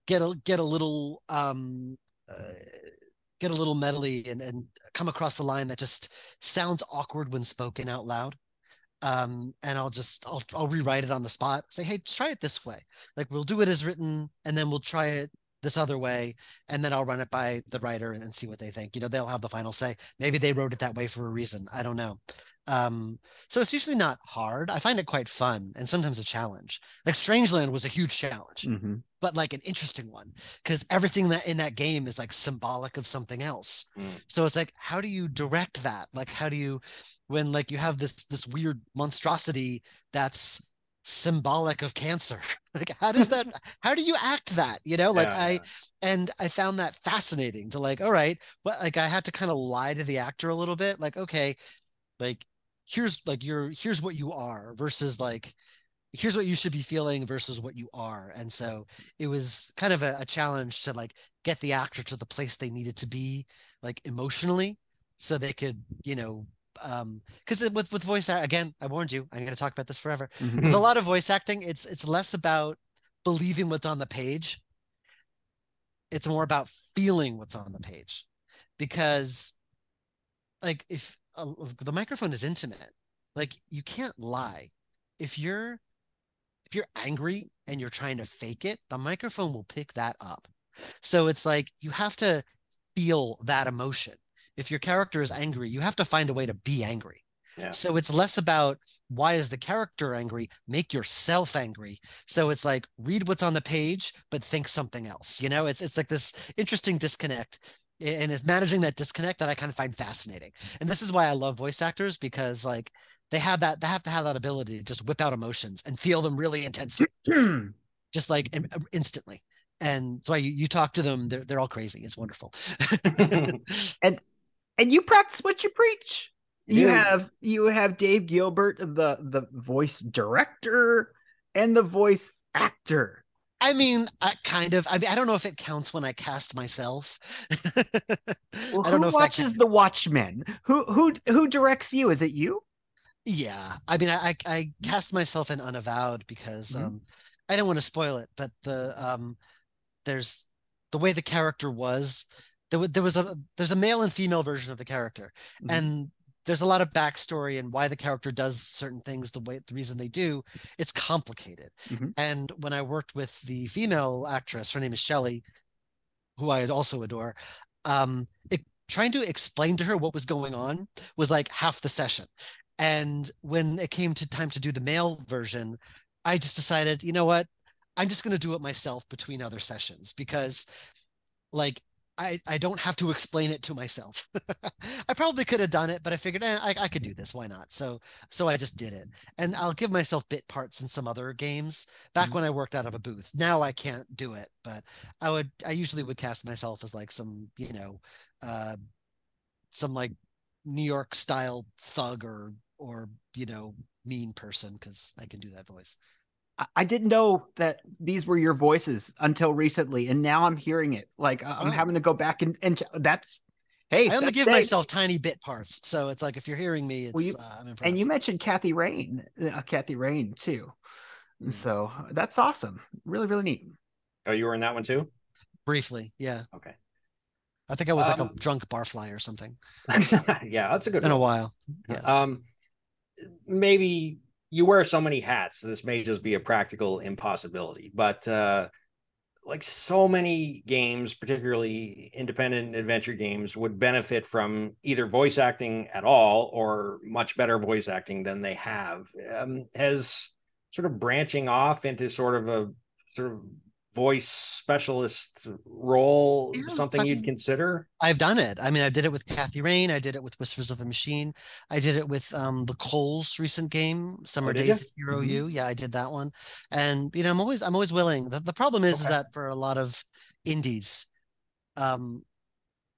get a, get a little, um, uh, get a little medley and, and come across a line that just sounds awkward when spoken out loud. Um, and I'll just, I'll, I'll rewrite it on the spot. Say, Hey, try it this way. Like we'll do it as written and then we'll try it this other way and then I'll run it by the writer and see what they think. You know, they'll have the final say. Maybe they wrote it that way for a reason. I don't know. Um, so it's usually not hard. I find it quite fun and sometimes a challenge. Like Strangeland was a huge challenge, Mhm. but like an interesting one because everything that in that game is like symbolic of something else. Mm. So it's like, how do you direct that? Like, how do you, when like you have this this weird monstrosity that's symbolic of cancer. Like how does that how do you act that you know? Like Yeah, i yeah. and i found that fascinating to like all right but like i had to kind of lie to the actor a little bit like okay like here's like you're here's what you are versus like here's what you should be feeling versus what you are. And so it was kind of a, a challenge to like get the actor to the place they needed to be like emotionally so they could you know um because with with voice again i warned you i'm going to talk about this forever. Mhm. with a lot of voice acting it's it's less about believing what's on the page. It's more about feeling what's on the page. Because like if uh, the microphone is intimate. Like you can't lie. If you're if you're angry and you're trying to fake it the microphone will pick that up. So it's like you have to feel that emotion if your character is angry you have to find a way to be angry. Yeah. so it's less about why is the character angry? Make yourself angry. So it's like read what's on the page but think something else you know? It's it's like this interesting disconnect and it's managing that disconnect that i kind of find fascinating. And this is why i love voice actors because like they have that they have to have that ability to just whip out emotions and feel them really intensely. Just like uh, instantly. And that's why you, you talk to them they're, they're all crazy. It's wonderful. And you practice what you preach. You do. have you have Dave Gilbert, the the voice director and the voice actor. I mean, I kind of. I mean, I don't know if it counts when I cast myself. Well, I don't who know if watches the Watchmen? Who who who directs you? Is it you? Yeah, I mean, I I, I cast myself in unavowed because Mhm. um, I don't want to spoil it, but the um, there's the way the character was. There was there was a there's a male and female version of the character, Mhm. and there's a lot of backstory and why the character does certain things the way the reason they do. It's complicated. Mhm. And when I worked with the female actress, her name is Shelley, who I also adore. Um, it, trying to explain to her what was going on was like half the session. And when it came to time to do the male version, I just decided, you know what? I'm just going to do it myself between other sessions because, like, I, I don't have to explain it to myself. I probably could have done it, but I figured eh, I, I could do this. Why not? So so I just did it. And I'll give myself bit parts in some other games. Back Mhm. when I worked out of a booth. Now I can't do it, but I would I usually would cast myself as like some, you know, uh some like New York style thug or or you know, mean person because I can do that voice. I- I didn't know that these were your voices until recently, and now I'm hearing it. Like I- I'm Oh. having to go back and and ch- that's hey. I only that's give Dave. myself tiny bit parts. So it's like if you're hearing me, it's Well, you- uh, I'm impressed. And you mentioned Kathy Rain, uh, Kathy Rain too. Mm. So that's awesome. Really, really neat. oh, you were in that one too? briefly, yeah. Okay. I think I was like Um, a drunk barfly or something. yeah, that's a good In a while. Yes. Um, maybe you wear so many hats. This may just be a practical impossibility, but uh, like so many games, particularly independent adventure games, would benefit from either voice acting at all or much better voice acting than they have. Um, has sort of branching off into sort of a sort of voice specialist role Yeah, something I you'd consider? I've done it. I mean, I did it with Kathy Rain. I did it with Whispers of a Machine. I did it with um the Coles recent game, Summer Oh, Daze ya? at Hero Mhm. U. Yeah, I did that one. And you know, I'm always I'm always willing. The, the problem is, is that for a lot of indies, um,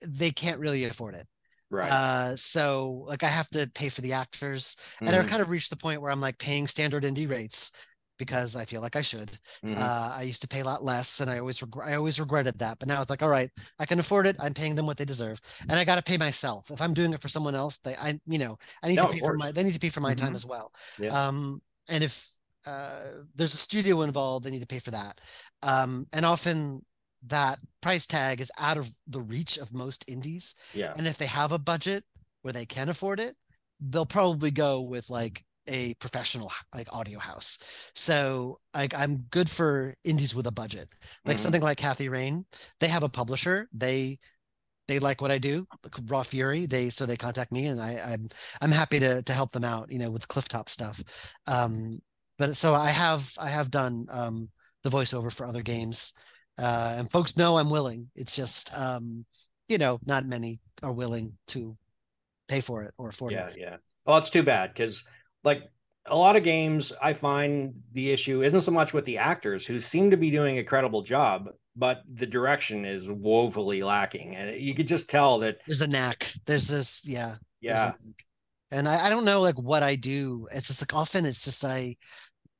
they can't really afford it. Right. Uh, so like I have to pay for the actors, and I've Mhm, kind of reached the point where I'm like paying standard indie rates because I feel like I should. mhm. Uh, I used to pay a lot less, and I always regr- I always regretted that. But now it's like, all right, I can afford it. I'm paying them what they deserve, and I got to pay myself. If I'm doing it for someone else, they I you know I need No, to pay for my they need to pay for my time Mhm. as well. Yeah. Um, and if uh, there's a studio involved, they need to pay for that. Um, and often that price tag is out of the reach of most indies. yeah. And if they have a budget where they can afford it, they'll probably go with like a professional like audio house. So like I'm good for indies with a budget. Like Mhm. something like Kathy Rain, they have a publisher. They they like what I do, like Raw Fury. They so they contact me and I I'm I'm happy to to help them out, you know, with clifftop stuff. Um but so I have I have done um the voiceover for other games. Uh and folks know I'm willing. It's just um you know, not many are willing to pay for it or afford yeah it. Yeah, yeah well it's too bad because like a lot of games i find the issue isn't so much with the actors who seem to be doing a credible job but the direction is woefully lacking and you could just tell that There's a knack. There's this, yeah. yeah. And I, I don't know like what I do. It's just like often it's just I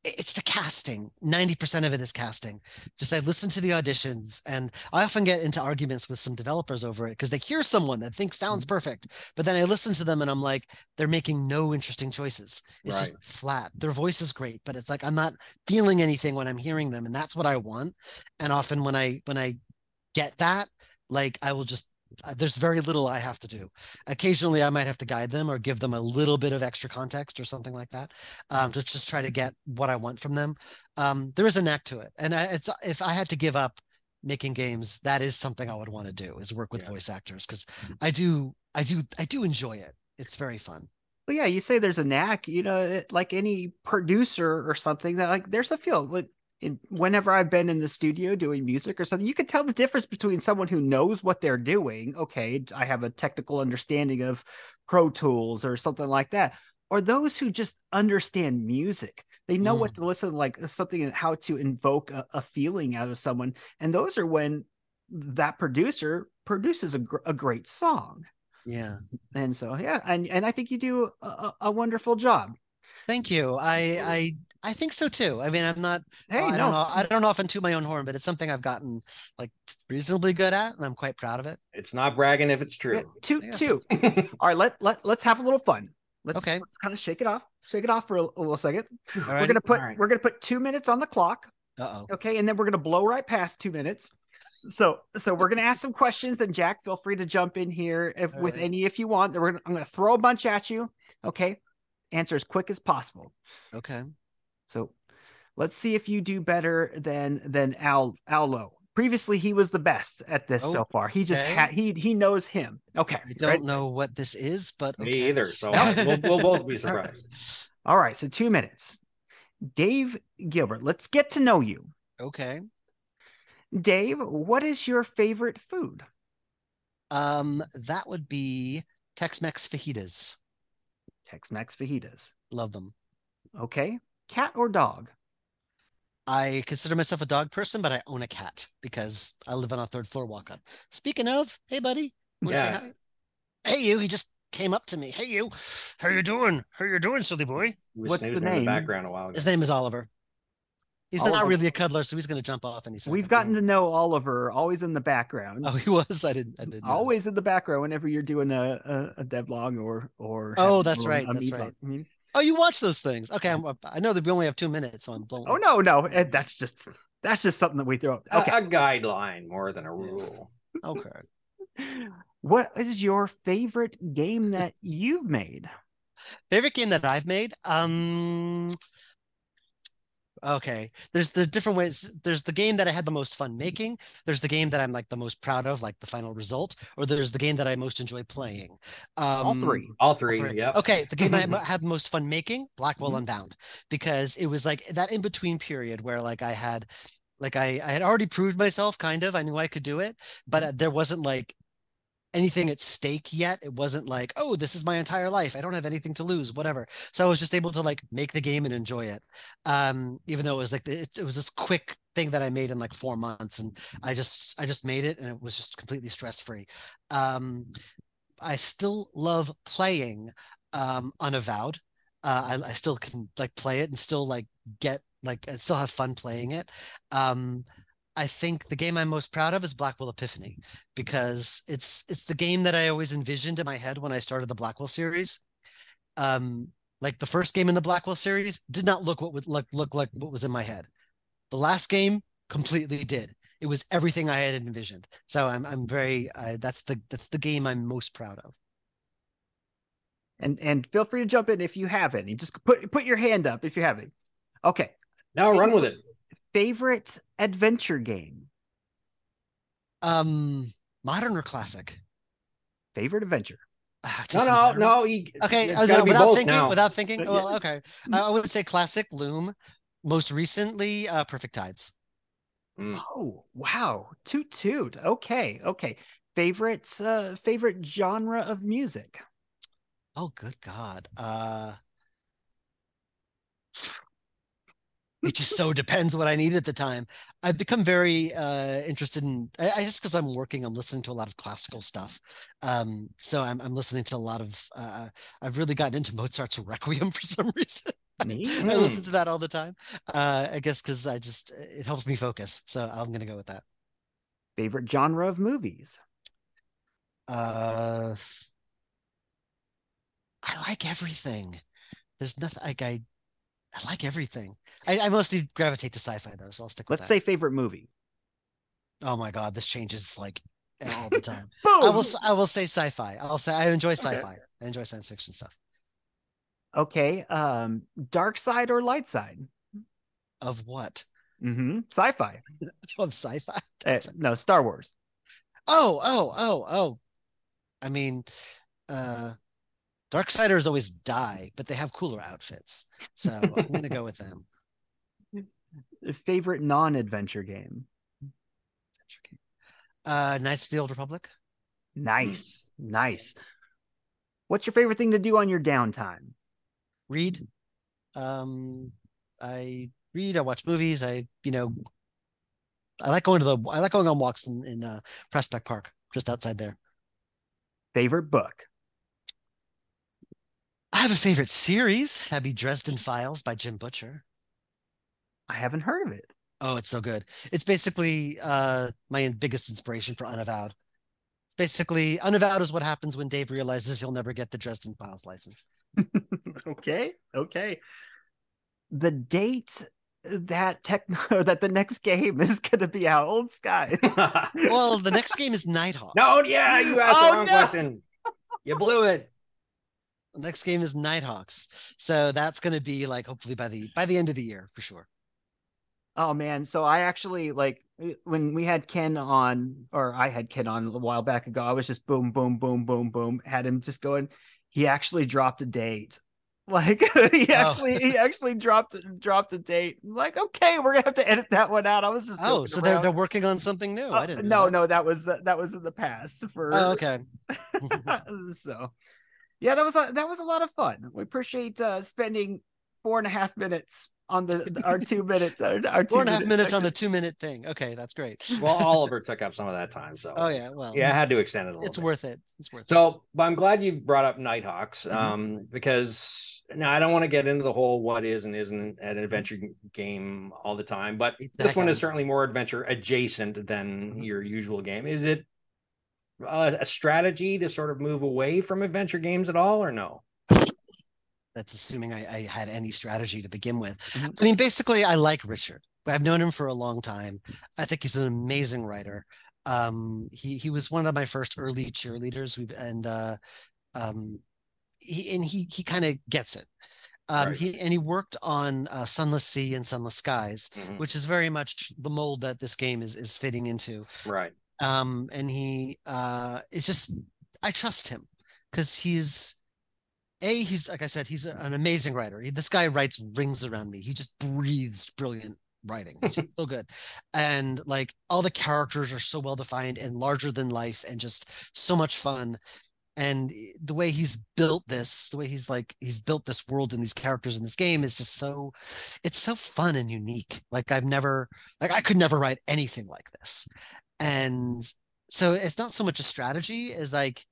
it's the casting. 90% of it is casting. Just i listen to the auditions and i often get into arguments with some developers over it because they hear someone that thinks sounds Mm-hmm. perfect but then i listen to them and i'm like they're making no interesting choices. It's Right. just flat. Their voice is great but it's like i'm not feeling anything when i'm hearing them and that's what i want. And often when i when i get that like i will just there's very little i have to do occasionally i might have to guide them or give them a little bit of extra context or something like that um, to just try to get what I want from them. Um, there is a knack to it, and I, it's if I had to give up making games, that is something I would want to do is work with Yeah. voice actors because I do, I do, I do enjoy it. It's very fun. Well, yeah, you say there's a knack, you know, it, like any producer or something that like there's a feel. Like in, whenever I've been in the studio doing music or something, you can tell the difference between someone who knows what they're doing. Okay, I have a technical understanding of Pro Tools or something like that, or those who just understand music. They know what to listen like uh, something and how to invoke a, a feeling out of someone, and those are when that producer produces a, gr- a great song. Yeah. And so, yeah, and and I think you do a- a wonderful job. Thank you. I, I, I think so too. I mean, I'm not. Hey, I no, don't know. I don't often toot my own horn, but it's something I've gotten like reasonably good at, and I'm quite proud of it. It's not bragging if it's true. two, I guess two. All right, let let let's have a little fun. Let's Okay. let's kind of shake it off, shake it off for a, a little second. We're gonna put All right. we're gonna put two minutes on the clock, Uh oh. okay, and then we're gonna blow right past two minutes. So so we're gonna ask some questions, and Jack, feel free to jump in here if, with right. any if you want. We're gonna, I'm gonna throw a bunch at you, okay. Answer as quick as possible. Okay. So let's see if you do better than than Al Allo. Previously, he was the best at this so far. He just Okay. had he he knows him. Okay. I don't ready? know what this is, but Me either. So we'll, we'll both be surprised. All right. So two minutes. Dave Gilbert, let's get to know you. Okay. Dave, what is your favorite food? Um, that would be Tex-Mex fajitas. Tex-Mex fajitas. Love them. Okay. Cat or dog? I consider myself a dog person, but I own a cat because I live on a third floor walk up. Speaking of, hey buddy, wanna say Yeah. hi? Hey you, he just came up to me. Hey you, how you doing? How you doing, silly boy? What's the snoozing in name? background a while ago. His name is Oliver. He's Oliver. not really a cuddler, so he's gonna jump off any second. We've gotten to know Oliver, always in the background. Oh, he was. I didn't. I didn't. know always in the background whenever you're doing a a, a devlog or or Oh, that's right, a that's meat right. vlog. Oh, you watch those things? Okay, I'm, I know that we only have two minutes, so I'm blown. Oh no, no, that's just that's just something that we throw. A- Okay, a, guideline more than a rule. Okay. what is your favorite game that you've made? Favorite game that I've made? Um Okay. There's the different ways. There's the game that I had the most fun making. There's the game that I'm like the most proud of, like the final result, or there's the game that I most enjoy playing. Um, All three. All three. three. Yep. Okay, the game I had the most fun making, Blackwell Mhm. Unbound, because it was like that in between period where like I had, like I I had already proved myself, kind of. I knew I could do it, but uh, there wasn't like anything at stake yet. It wasn't like, oh, this is my entire life. I don't have anything to lose, whatever. So I was just able to like make the game and enjoy it. Um, even though it was like it, it was this quick thing that I made in like four months, and I just I just made it, and it was just completely stress free. Um, I still love playing um, Unavowed. Uh, I, I still can like play it and still like get like I still have fun playing it. Um, I think the game I'm most proud of is Blackwell Epiphany because it's it's the game that I always envisioned in my head when I started the Blackwell series. Um, like the first game in the Blackwell series did not look what would look look like what was in my head. The last game completely did. It was everything I had envisioned. So I'm I'm very uh, that's the that's the game I'm most proud of. And and feel free to jump in if you have any. Just put put your hand up if you have any. Okay. Now run with it. Favorite adventure game. Um, modern or classic? Favorite adventure. Ah, No, no, modern. no. He, Okay, was- gotta be without thinking, now. without thinking. Uh, Well, okay, I, I would say classic Loom. Most recently, uh, Perfect Tides. Mm. Oh wow, toot toot. Okay, okay. Favorite uh favorite genre of music. Oh, good God. Uh, it just so depends what I need at the time. I've become very uh, interested in I, I just because I'm working, I'm listening to a lot of classical stuff. Um, so I'm I'm listening to a lot of uh, I've really gotten into Mozart's Requiem for some reason. Neat. I listen to that all the time. Uh, I guess because I just it helps me focus. So I'm gonna go with that. Favorite genre of movies? Uh, I like everything. There's nothing like I I like everything. I, I mostly gravitate to sci-fi though, so I'll stick with that. Let's that. say favorite movie. Oh my god, this changes like all the time. Boom. I will I will say sci-fi. I'll say I enjoy sci-fi. I enjoy science fiction stuff. Okay. Um, dark side or light side? Of what? Mm-hmm. Sci-fi. Of sci-fi. Uh, no, Star Wars. Oh, oh, oh, oh. I mean, uh Darksiders always die, but they have cooler outfits. So I'm gonna go with them. Favorite non-adventure game? Uh Knights of the Old Republic. Nice, nice. What's your favorite thing to do on your downtime? Read. Um I read, I watch movies, I, you know, I like going to the I like going on walks in, in uh Prospect Park, just outside there. Favorite book? I have a favorite series. That'd be Dresden Files by Jim Butcher. I haven't heard of it. Oh, it's so good. It's basically uh my biggest inspiration for Unavowed. It's basically Unavowed is what happens when Dave realizes he'll never get the Dresden Files license. okay, okay. The date that tech that the next game is going to be out. Old Skies. Well, the next game is Nighthawks. no, yeah, you asked Oh, the wrong no. question. You blew it. The next game is Nighthawks. So that's going to be like hopefully by the by the end of the year for sure. Oh man, so I actually like when we had Ken on, or I had Ken on a while back ago. I was just boom, boom, boom, boom, boom. Had him just going. He actually dropped a date. Like he Oh. actually, he actually dropped dropped a date. I'm like, okay, we're gonna have to edit that one out. I was just Oh, so they're they're working on something new. Uh, I didn't know no, that. no, that was that was in the past for. Oh, okay. so, yeah, that was a that was a lot of fun. We appreciate uh, spending four and a half minutes on the our two minute our, our two Four and a half minutes on the two minute thing. Okay, that's great. Well, Oliver took up some of that time, so Oh yeah, well, yeah, I had to extend it a little. it's bit. worth it. It's worth it. So, but I'm glad you brought up Nighthawks, Mhm. um, because now I don't want to get into the whole what is and isn't an adventure game all the time, but It's this one is certainly more adventure adjacent than your usual game. Is it uh, a strategy to sort of move away from adventure games at all, or no? That's assuming I, I had any strategy to begin with. Mhm. I mean, basically, I like Richard. I've known him for a long time. I think he's an amazing writer. Um, he he was one of my first early cheerleaders, we and uh, um, he and he he kind of gets it. Um, Right. He and he worked on uh, Sunless Sea and Sunless Skies, Mhm. which is very much the mold that this game is is fitting into. Right. Um and he uh is just i trust him because he's a he's like i said he's an amazing writer. He, this guy writes rings around me. He just breathes brilliant writing. He's so good. And like all the characters are so well defined and larger than life and just so much fun. And the way he's built this the way he's like he's built this world and these characters in this game is just so it's so fun and unique. Like i've never like i could never write anything like this and so it's not so much a strategy as like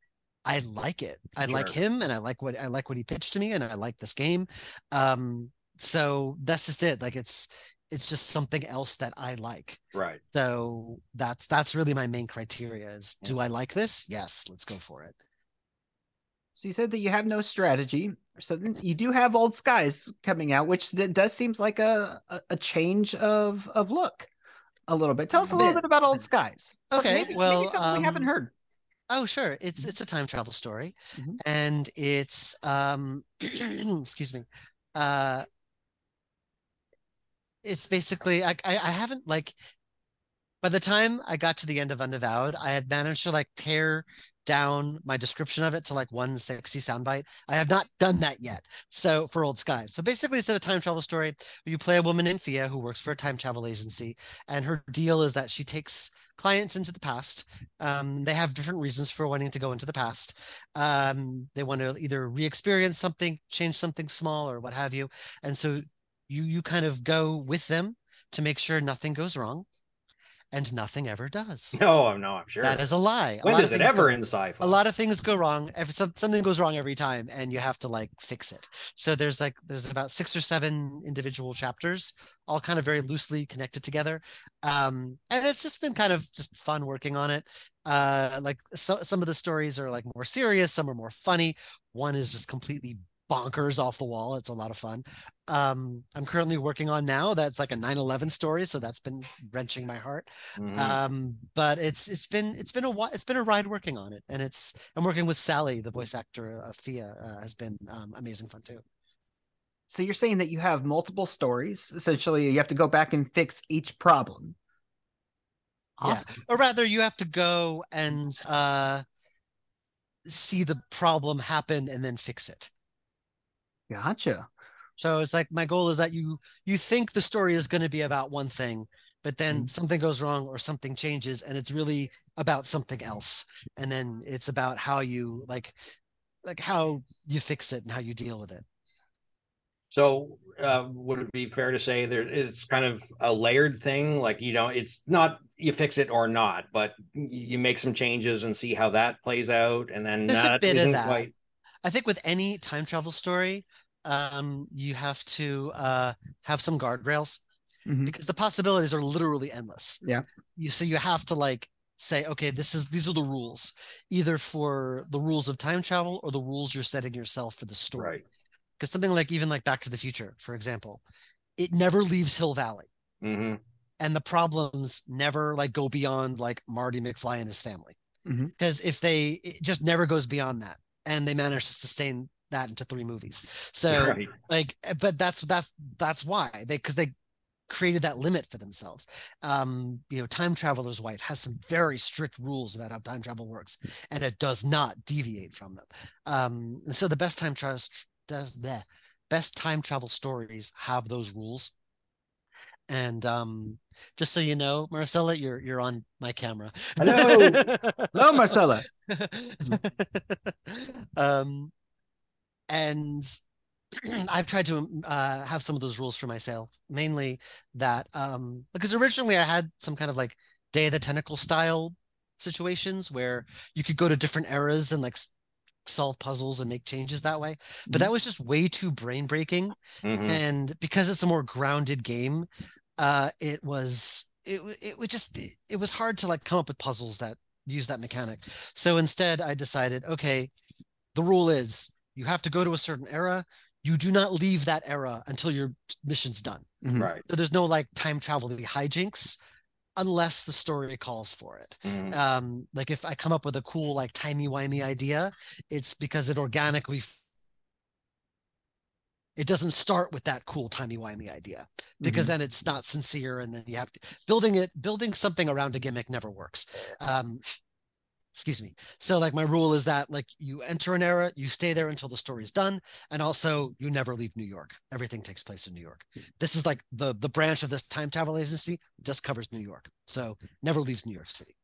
i like it. I like him and i like what i like what he pitched to me and i like this game. Um so that's just it. Like it's it's just something else that i like. Right. so that's that's really my main criteria is do i like this? Yes let's go for it. So you said that you have no strategy. So then you do have Old Skies coming out, which d- does seems like a, a a change of of look a little bit. Tell us a A little bit. bit about Old Skies. Okay, maybe, well, maybe something we haven't um, heard. Oh, sure. It's it's a time travel story, Mhm. and it's um, excuse me, uh, it's basically I, I I haven't like by the time I got to the end of Unavowed, I had managed to like pare down my description of it to like one sexy soundbite. I have not done that yet. So for Old Skies. So basically it's a time travel story you play a woman named Fia who works for a time travel agency. And her deal is that she takes clients into the past. Um, they have different reasons for wanting to go into the past. Um, they want to either re-experience something, change something small or what have you. And so you you kind of go with them to make sure nothing goes wrong and nothing ever does. No, I'm no, I'm sure. that is a lie. A when lot does it ever go- in sci-fi? a lot of things go wrong every something goes wrong every time and you have to like fix it. So there's like there's about six or seven individual chapters all kind of very loosely connected together. Um and it's just been kind of just fun working on it. Uh like so, some of the stories are like more serious some are more funny. One is just completely bonkers off the wall it's a lot of fun um i'm currently working on now that's like a 9-11 story so that's been wrenching my heart Mhm. um but it's it's been it's been a while it's been a ride working on it and it's i'm working with sally the voice actor of fia uh, has been um, amazing fun too So you're saying that you have multiple stories. Essentially, you have to go back and fix each problem. Yeah. Or rather you have to go and uh see the problem happen and then fix it Gotcha. so it's like my goal is that you you think the story is going to be about one thing but then something goes wrong or something changes and it's really about something else and then it's about how you like like how you fix it and how you deal with it So, uh, would it be fair to say there it's kind of a layered thing? Like, you know, it's not you fix it or not, but you make some changes and see how that plays out, and then There's a bit of isn't that. quite. I think with any time travel story, um, you have to uh, have some guardrails Mhm. because the possibilities are literally endless. Yeah. You so you have to like say, okay, this is these are the rules, either for the rules of time travel or the rules you're setting yourself for the story. Right. Because something like even like Back to the Future, for example, it never leaves Hill Valley. hmm And the problems never like go beyond like Marty McFly and his family. Because if they it just never goes beyond that. And they manage to sustain that into three movies. So right. like but that's that's that's why they because they created that limit for themselves um you know time traveler's wife has some very strict rules about how time travel works and it does not deviate from them um so the best time travel the best time travel stories have those rules and um just so you know marcella you're you're on my camera Hello. Hello, Marcella. um, and I've tried to uh, have some of those rules for myself, mainly that um, because originally I had some kind of like Day of the Tentacle style situations where you could go to different eras and like solve puzzles and make changes that way. But that was just way too brain breaking Mhm. and because it's a more grounded game uh it was it it was just it, it was hard to like come up with puzzles that use that mechanic so instead i decided okay the rule is you have to go to a certain era you do not leave that era until your mission's done Mhm. Right. so there's no like time travel hijinks unless the story calls for it Mhm. um like if i come up with a cool like timey-wimey idea it's because it organically f- it doesn't start with that cool timey-wimey idea because then it's not sincere and then you have to building it building something around a gimmick never works um excuse me. So like my rule is that like you enter an era you stay there until the story's done and also you never leave new york. Everything takes place in new york. This is like the the branch of this time travel agency just covers new york so never leaves new york city.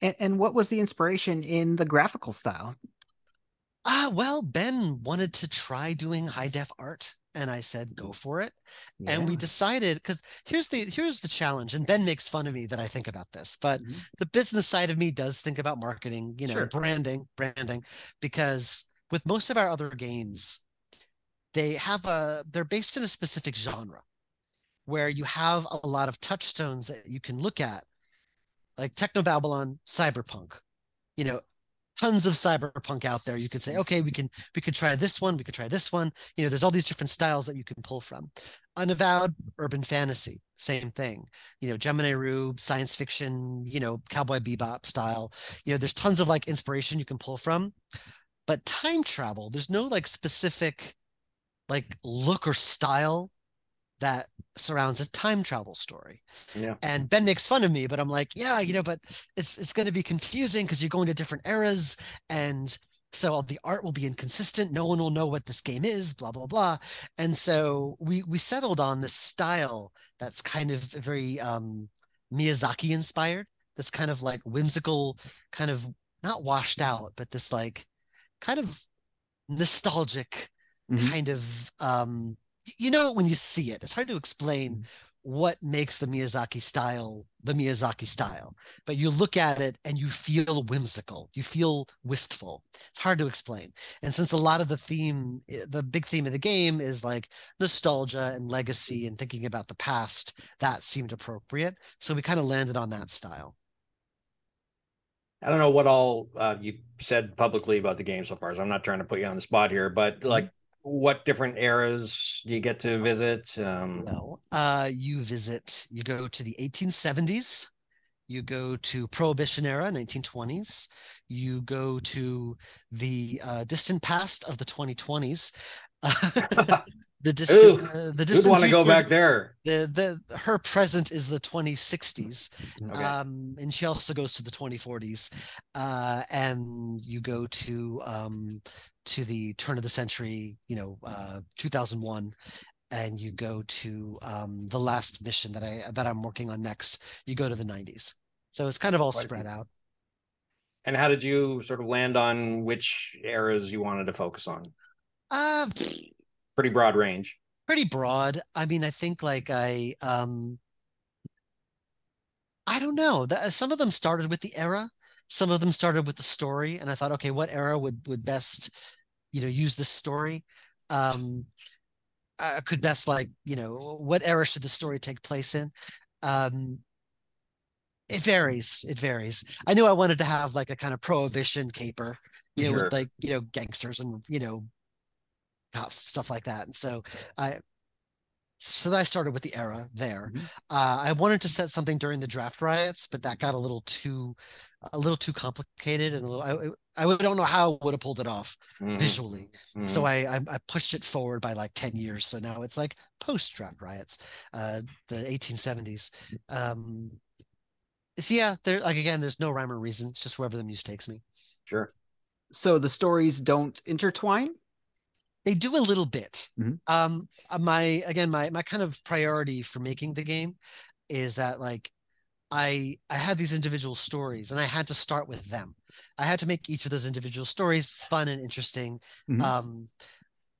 And, and what was the inspiration in the graphical style? ah well ben wanted to try doing high def art and i said go for it and we decided because here's the here's the challenge and ben makes fun of me that i think about this but Mhm. the business side of me does think about marketing you know Sure. branding branding because with most of our other games they have a they're based in a specific genre where you have a lot of touchstones that you can look at like Technobabylon cyberpunk you know tons of cyberpunk out there. You could say okay we can we could try this one we could try this one. You know there's all these different styles that you can pull from. Unavowed urban fantasy same thing. You know Gemini Rue science fiction you know cowboy bebop style. You know there's tons of like inspiration you can pull from. But time travel there's no like specific like look or style that surrounds a time travel story Yeah. and ben makes fun of me but i'm like yeah you know but it's it's going to be confusing because you're going to different eras and so all the art will be inconsistent no one will know what this game is blah blah blah and so we we settled on this style that's kind of very um miyazaki inspired this kind of like whimsical kind of not washed out but this like kind of nostalgic Mhm. kind of um you know it when you see it. It's hard to explain Mhm. what makes the Miyazaki style the Miyazaki style, but you look at it and you feel whimsical, you feel wistful. It's hard to explain. And since a lot of the theme, eh, the big theme of the game is like nostalgia and legacy and thinking about the past, that seemed appropriate. So we kind of landed on that style. I don't know what all uh, you said publicly about the game so far, so I'm not trying to put you on the spot here, but like what different eras do you get to visit? Um, Well, uh, you visit, you go to the 1870s, you go to Prohibition era, 1920s, you go to the uh, distant past of the 2020s. the distant, uh, the distant want to go back there? The the her present is the 2060s, Okay. um, and she also goes to the 2040s, uh, and you go to um, to the turn of the century, you know, uh, 2001, and you go to um, the last mission that I that I'm working on next. You go to the 90s, so it's kind of all Quite spread out. and how did you sort of land on which eras you wanted to focus on? Uh, Pretty broad range. pretty broad. I mean, I think like I um I don't know. That some of them started with the era, some of them started with the story, and I thought, okay, what era would would best, you know, use this story? Um I could best like, you know, what era should the story take place in? Um it varies. It varies. I knew I wanted to have like a kind of prohibition caper, you know, Sure. with like, you know, gangsters and, you know, cops, stuff like that. And so I so I started with the era there. Mhm. Uh, I wanted to set something during the draft riots, but that got a little too, a little too complicated and a little. I I don't know how I would have pulled it off Mhm, visually. So mhm. I, I I pushed it forward by like ten years. So now it's like post draft riots, uh, the 1870s. Um, so yeah, there like again, there's no rhyme or reason. It's just wherever the muse takes me. sure. So the stories don't intertwine. they do a little bit. Mhm. Um, uh, my again, my my kind of priority for making the game is that like I I had these individual stories and I had to start with them. I had to make each of those individual stories fun and interesting. Mhm. Um,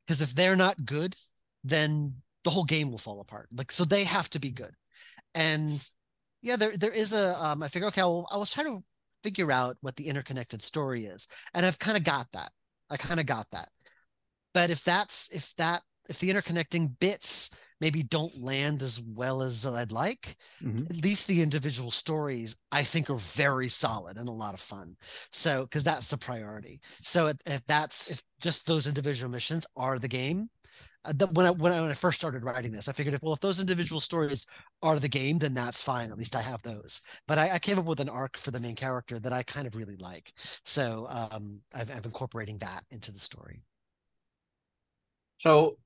because if they're not good, then the whole game will fall apart. Like so, they have to be good. And yeah, there there is a um. I figure okay, well, I was trying to figure out what the interconnected story is, and I've kind of got that. I kind of got that. But if that's if that if the interconnecting bits maybe don't land as well as I'd like, Mhm. at least the individual stories I think are very solid and a lot of fun. So because that's the priority. So if, if that's if just those individual missions are the game, uh, that when I when I when I first started writing this, I figured if well if those individual stories are the game, then that's fine. At least I have those. But I, I came up with an arc for the main character that I kind of really like. So um, I've, I'm incorporating that into the story. So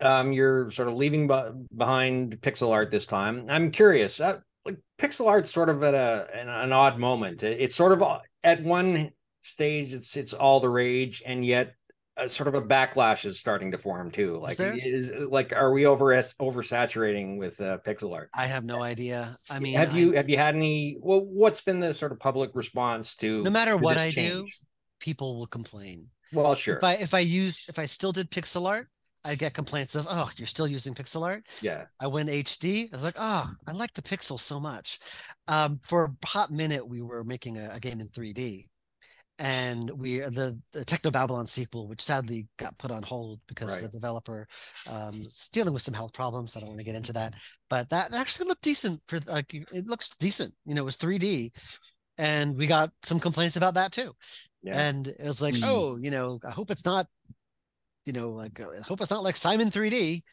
um, you're sort of leaving be- behind pixel art this time. I'm curious. Uh, like pixel art's sort of at a an, an odd moment. It- it's sort of uh, at one stage it's it's all the rage, and yet uh, sort of a backlash is starting to form too. Like there? is like are we over oversaturating with uh, pixel art? I have no idea. I mean, have I- you have you had any? Well, what's been the sort of public response to no matter to what I do, people will complain. Well, sure, If I if I used if I still did pixel art, I'd get complaints of, oh, you're still using pixel art. yeah, I went HD. I was like, oh, I like the pixel so much. Um, for a hot minute, we were making a, a game in 3D, and we the the Technobabylon sequel, which sadly got put on hold because Right. the developer um, is dealing with some health problems. I don't want to get into that, but that actually looked decent for like it looks decent. You know, it was 3D, and we got some complaints about that too. yeah. And it was like, Mm. oh, you know, I hope it's not, you know, like uh, I hope it's not like Simon 3D,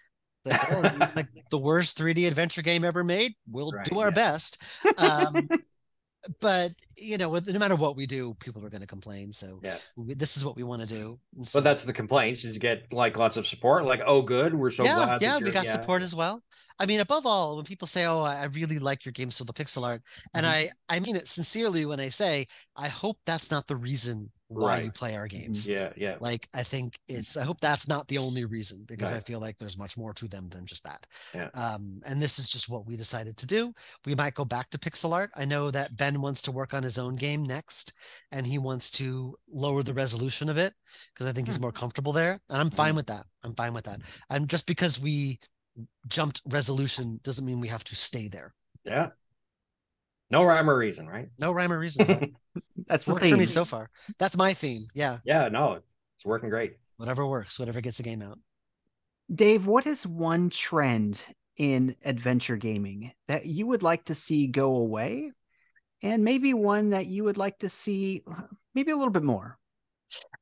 like, oh, like the worst 3D adventure game ever made. We'll Right, do our yeah. best. Um, but you know, with, no matter what we do, people are going to complain. So Yeah. we, this is what we want to do. And so, But that's the complaints. Did you get like lots of support? Like, oh, good, we're so yeah, glad. yeah, we got yeah. support as well. I mean, above all, when people say, "Oh, I really like your games so the pixel art," and Mhm. I, I mean it sincerely when I say, I hope that's not the reason why you Right. play our mm-hmm. games. Yeah, yeah. Like I think mm-hmm. it's I hope that's not the only reason because I feel like there's much more to them than just that. Yeah. Um and this is just what we decided to do. We might go back to pixel art. I know that Ben wants to work on his own game next and he wants to lower the resolution of it because I think he's hmm. more comfortable there and I'm fine hmm. with that. I'm fine with that. Hmm. I'm just because we jumped resolution doesn't mean we have to stay there. Yeah. No rhyme or reason, right? No rhyme or reason. That's the worked for me so far. That's my theme. Yeah. Yeah, no, it's working great. Whatever works, whatever gets the game out. Dave, what is one trend in adventure gaming that you would like to see go away? And maybe one that you would like to see uh, maybe a little bit more.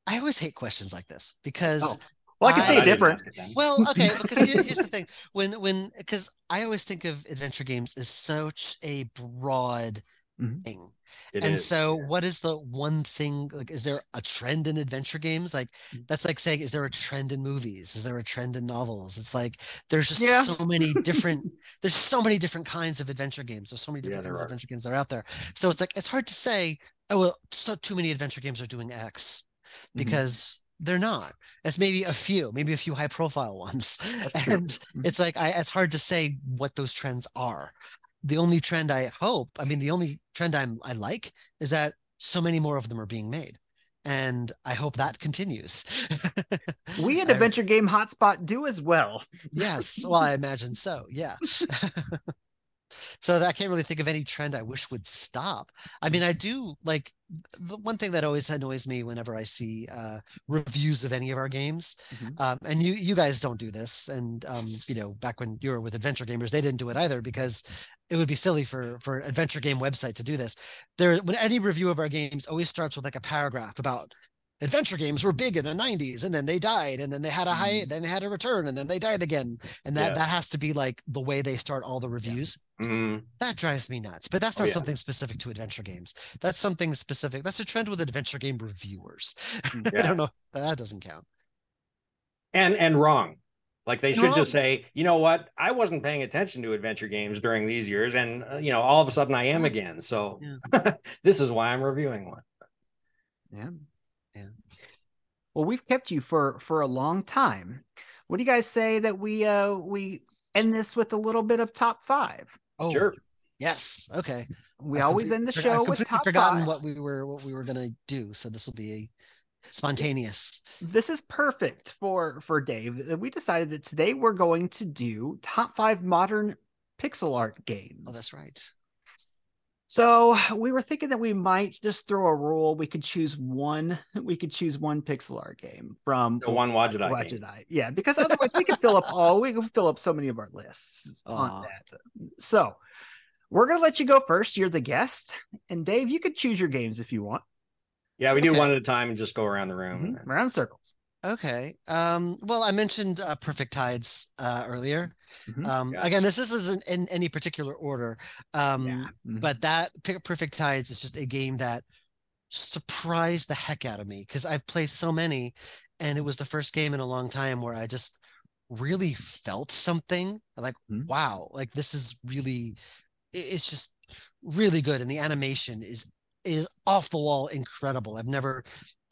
I always hate questions like this because Well, I can say I- it different. Well, okay, because here- here's the thing: when when because I always think of adventure games as such a broad Mhm. thing, It and is, so yeah. what is the one thing? Like, is there a trend in adventure games? Like, Mm. that's like saying, is there a trend in movies? Is there a trend in novels? It's like there's just Yeah. so many different. there's so many different kinds of adventure games. There's so many different there kinds of adventure games that are out there. So it's like it's hard to say. Oh well, so too many adventure games are doing X Mhm. because they're not. It's maybe a few, maybe a few high profile ones. And Mhm. it's like I it's hard to say what those trends are. The only trend I hope, I mean the only trend I'm I like is that so many more of them are being made. And I hope that continues. We at Adventure Game Hotspot do as well. yes, well I imagine so. Yeah. so that I can't really think of any trend I wish would stop. I mean, I do like the one thing that always annoys me whenever I see uh, reviews of any of our games, Mhm. um, and you you guys don't do this, and um, you know, back when you were with Adventure Gamers, they didn't do it either because it would be silly for for an adventure game website to do this. There, when any review of our games always starts with like a paragraph about adventure games were big in the 90s and then they died and then they had a high Mm. then they had a return and then they died again and that Yeah. that has to be like the way they start all the reviews Mhm. that drives me nuts but that's Oh, not yeah. something specific to adventure games that's something specific that's a trend with adventure game reviewers Mm, i don't know that doesn't count and and wrong. Like they should Wrong. just say, you know what? I wasn't paying attention to adventure games during these years, and uh, you know, all of a sudden I am Yeah. again. So this is why I'm reviewing one. Yeah. Yeah. Well, we've kept you for for a long time. What do you guys say that we uh we end this with a little bit of top five? Oh Sure. yes okay We I've always end the forgot- I've show with completely top forgotten five. what we were what we were gonna do so this will be spontaneous This is perfect for for Dave. We decided that today we're going to do top five modern pixel art oh, games. oh that's right So we were thinking that we might just throw a rule. We could choose one. We could choose one pixel art game from The one Wadjet Eye Watch game. Yeah, because otherwise we could fill up all. We could fill up so many of our lists on Aw. that. So we're gonna let you go first. You're the guest, and Dave, you could choose your games if you want. Yeah, we do Okay. one at a time and just go around the room. Mhm, Around circles. Okay. Um, well, I mentioned uh, Perfect Tides uh, earlier. Mhm. Um, Yeah. Again, this isn't in any particular order, um, Yeah. Mhm. but that Perfect Tides is just a game that surprised the heck out of me because I've played so many, and it was the first game in a long time where I just really felt something like, Mhm. wow, like this is really, it's just really good, and the animation is is off the wall incredible. I've never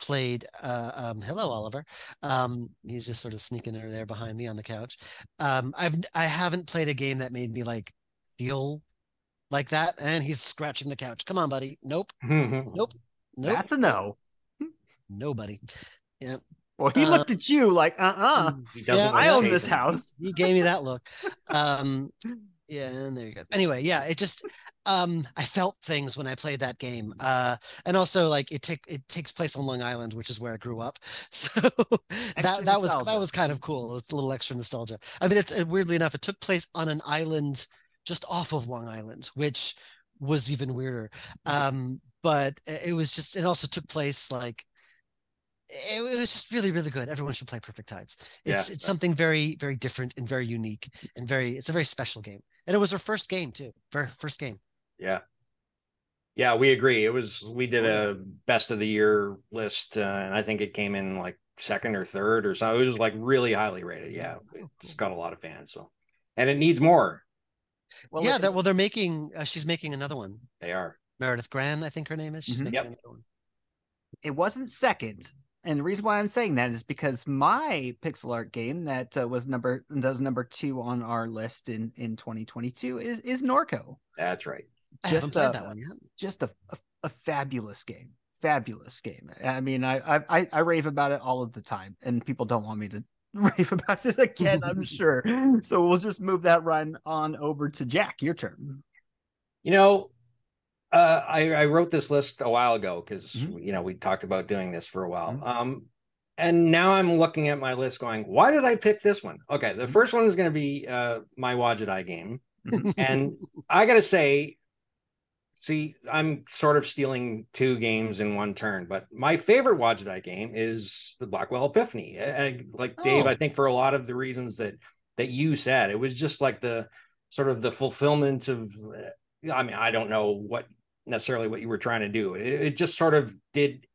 played uh um hello oliver um he's just sort of sneaking over there behind me on the couch. Um i've i haven't played a game that made me like feel like that and he's scratching the couch. Come on buddy. Nope. Nope. nope. That's a no. nobody. Well, he Uh, looked at you like, uh, uh He doesn't Yeah, I own this house. he gave me that look. Um yeah and there you go. Anyway yeah it just um i felt things when i played that game uh and also like it take it takes place on long island which is where i grew up. So Extra that that was that was kind of cool. It was a little extra nostalgia. I mean it, it- weirdly enough it took place on an island just off of long island which was even weirder. Um but it it was just it also took place like it, it was just really really good. Everyone should play perfect tides. It's Yeah. it's something very very different and very unique and very it's a very special game and it was her first game too very first game Yeah. Yeah, we agree. It was we did a best of the year list, uh, and I think it came in like second or third or so. It was like really highly rated. Yeah, it's got a lot of fans. So, and it needs more. Well, yeah that well they're making uh, she's making another one They are. meredith gran i think her name is she's Mhm. making Yep. another one it wasn't second. And the reason why I'm saying that is because my pixel art game that uh, was number that was number two on our list in in 2022 is is Norco. That's right. Just, haven't played uh, that one yet. Just a, a a fabulous game, fabulous game. I mean, I I I rave about it all of the time, and people don't want me to rave about it again. I'm sure. So we'll just move that run on over to Jack. Your turn. You know, uh, I, I wrote this list a while ago because Mhm. you know we talked about doing this for a while. Mhm. Um, and now I'm looking at my list, going, "Why did I pick this one?" Okay, the Mhm. first one is going to be uh, my Wadjet Eye game, Mhm. and I got to say, see, I'm sort of stealing two games in one turn, but my favorite Wadjet Eye game is the Blackwell Epiphany. And like Dave, Oh. I think for a lot of the reasons that that you said, it was just like the sort of the fulfillment of. uh, I mean, I don't know what necessarily what you were trying to do. It, it just sort of did,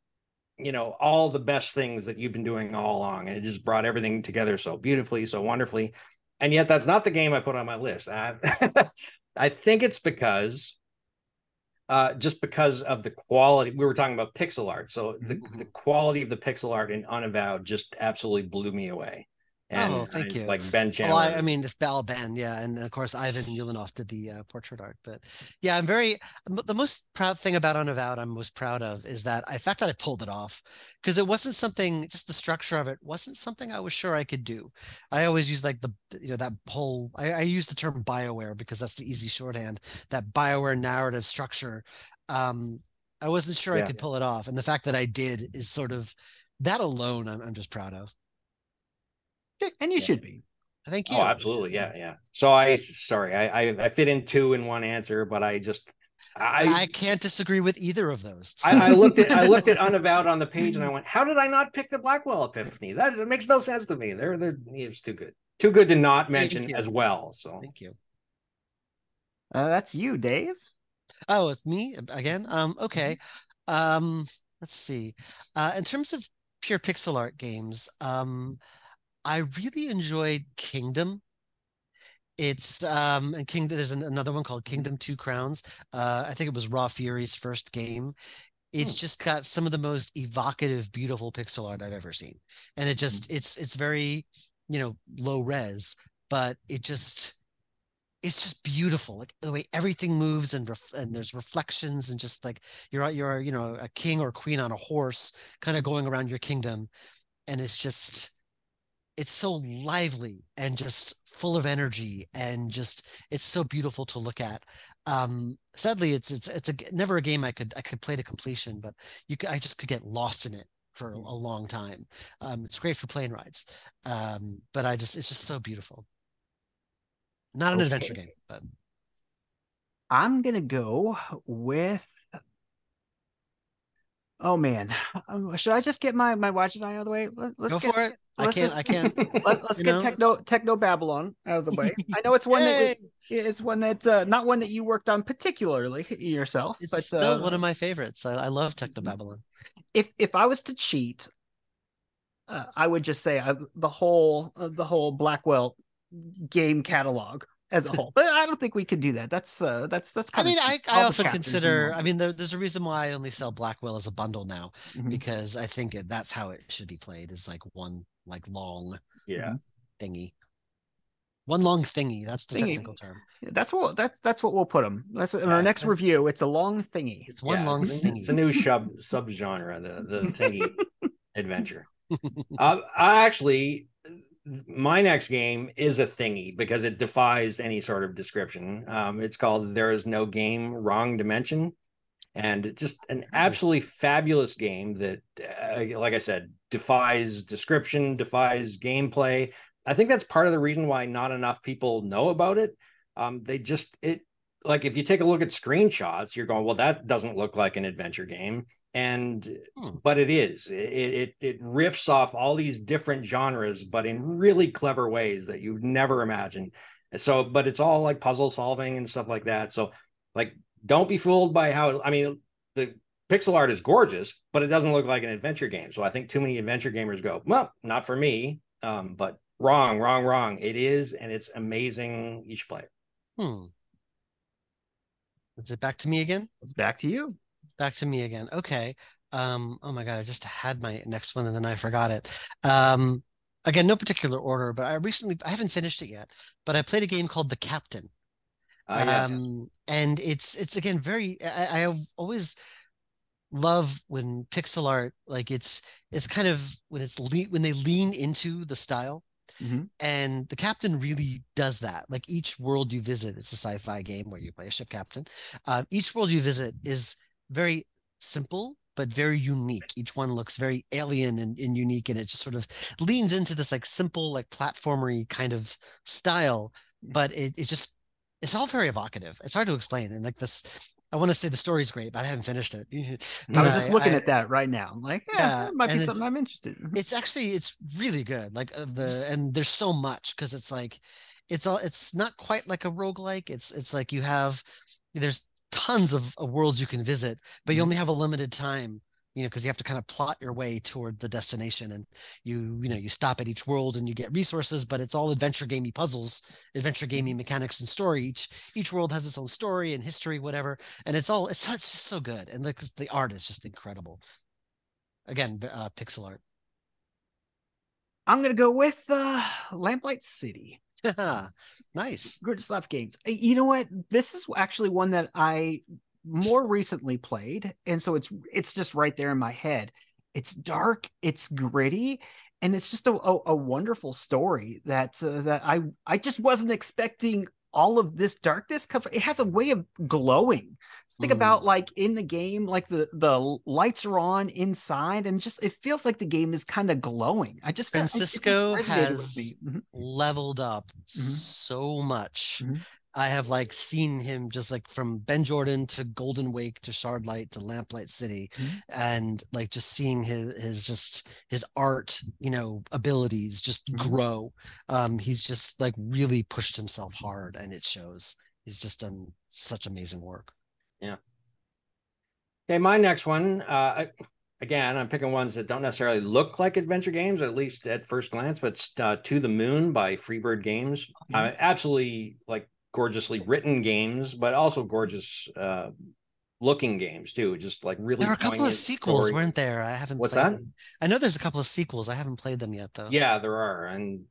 you know, all the best things that you've been doing all along, and it just brought everything together so beautifully, so wonderfully. And yet, that's not the game I put on my list. I, I think it's because uh, just because of the quality. We were talking about pixel art, so the, Mhm. the quality of the pixel art in Unavowed just absolutely blew me away. And Oh, thank I- you. Like Ben Chandler. Well, I, I mean, it's Bal Ben, yeah, and of course Ivan Ulyanov did the uh, portrait art. But yeah, I'm very the most proud thing about Unavowed. I'm most proud of is that I fact that I pulled it off because it wasn't something. Just the structure of it wasn't something I was sure I could do. I always use like the you know that whole. I, I use the term Bioware because that's the easy shorthand. That Bioware narrative structure. Um, I wasn't sure I could pull it off, and the fact that I did is sort of that alone. I'm, I'm just proud of. And you Yeah. should be. Thank you. Oh, absolutely. Yeah, yeah. So I sorry, I, I I fit in two in one answer, but I just I, I can't disagree with either of those. I, I looked at I looked at unavowed on the page and I went, how did I not pick the Blackwell Epiphany? That it makes no sense to me. They're they're it's too good. Too good to not mention as well. So Thank you. Uh, that's you, Dave. Oh, it's me again. Um, okay. Um, let's see. Uh, in terms of pure pixel art games, um, I really enjoyed Kingdom. It's um, and Kingdom. There's an, another one called Kingdom Two Crowns. Uh, I think it was Raw Fury's first game. It's just got some of the most evocative, beautiful pixel art I've ever seen, and it just it's it's very, you know, low res, but it just it's just beautiful like the way everything moves and ref- and there's reflections and just like you're you're you know a king or queen on a horse kind of going around your kingdom and it's just it's so lively and just full of energy and just it's so beautiful to look at. Um sadly it's it's it's a, never a game i could i could play to completion but you could, i just could get lost in it for a, long time. Um it's great for plane rides. Um but i just it's just so beautiful. Not an adventure game but I'm gonna go with. Oh man, um, should I just get my my Wadjet Eye out of the way? Let, let's go get, for it. I can't i can't Let, us get know? techno Technobabylon out of the way. I know it's one that it's one that uh, not one that you worked on particularly yourself, it's but still uh, one of my favorites. I, I love Technobabylon. If if I was to cheat, uh, I would just say I, the whole uh, the whole Blackwell game catalog as a whole. But I don't think we could do that. That's uh, that's that's. I kind of mean, I. I All the often consider. I mean, there, there's a reason why I only sell Blackwell as a bundle now Mhm. because I think it, that's how it should be played. Is like one like long yeah. thingy, one long thingy. That's the Thingy. technical term. Yeah, that's what that's that's what we'll put them. That's in our next review. It's a long thingy. It's one Yeah, long it's, thingy. It's a new sub subgenre, the the thingy adventure. Uh, I actually, my next game is a thingy because it defies any sort of description. Um, it's called "There Is No Game, Wrong Dimension," and just an absolutely fabulous game that, uh, like I said, defies description, defies gameplay. I think that's part of the reason why not enough people know about it. Um, they just it like if you take a look at screenshots, you're going, well, that doesn't look like an adventure game and Hmm. but it is it, it it riffs off all these different genres but in really clever ways that you'd never imagine so but it's all like puzzle solving and stuff like that so like don't be fooled by how i mean the pixel art is gorgeous but it doesn't look like an adventure game so i think too many adventure gamers go well not for me um but wrong wrong wrong it is and it's amazing you should play it Hmm. Is it back to me again? It's back to you. Back to me again. Okay. Um, oh my god, I just had my next one and then I forgot it. Um, again, no particular order, but I recently I haven't finished it yet, but I played a game called The Captain. Uh, yeah. Um, and it's it's again very I, I always love when pixel art like it's it's kind of when it's le- when they lean into the style Mhm. and the captain really does that like each world you visit it's a sci-fi game where you play a ship captain uh, each world you visit is very simple but very unique. Each one looks very alien and, and unique and it just sort of leans into this like simple like platformery kind of style but it, it just it's all very evocative. It's hard to explain and like this i want to say the story's great but i haven't finished it. I was just looking I- at that right now. I'm like, yeah, Yeah, might be something I'm interested in. it's actually it's really good like uh, the and there's so much because it's like it's all it's not quite like a roguelike. It's it's like you have there's tons of, of worlds you can visit but you Mhm. only have a limited time you know because you have to kind of plot your way toward the destination and you you know you stop at each world and you get resources but it's all adventure gamey puzzles adventure gamey mechanics and story each each world has its own story and history whatever and it's all it's, it's just so good and like the art is just incredible again uh, pixel art I'm gonna go with uh, Lamplight City. Nice. Grundislav Games. You know what? This is actually one that I more recently played, and so it's it's just right there in my head. It's dark, it's gritty, and it's just a a, a wonderful story that uh, that I I just wasn't expecting all of this darkness cover it has a way of glowing think Mm. about like in the game like the the lights are on inside and just it feels like the game is kind of glowing i just felt- it just Francisco me. has Mhm. leveled up so much. Mhm. I have like seen him just like from Ben Jordan to Golden Wake to Shardlight to Lamplight City, Mhm. and like just seeing his his just his art, you know, abilities just Mhm. grow. Um, he's just like really pushed himself hard, and it shows. He's just done such amazing work. Yeah. Okay, my next one. Uh, again, I'm picking ones that don't necessarily look like adventure games, at least at first glance. But uh, "To the Moon" by Freebird Games. Uh, absolutely like gorgeously written games, but also gorgeous uh, looking games too. Just like really. There are a couple of sequels, story. weren't there? I haven't. What's played that? them. I know there's a couple of sequels. I haven't played them yet, though. Yeah, there are, and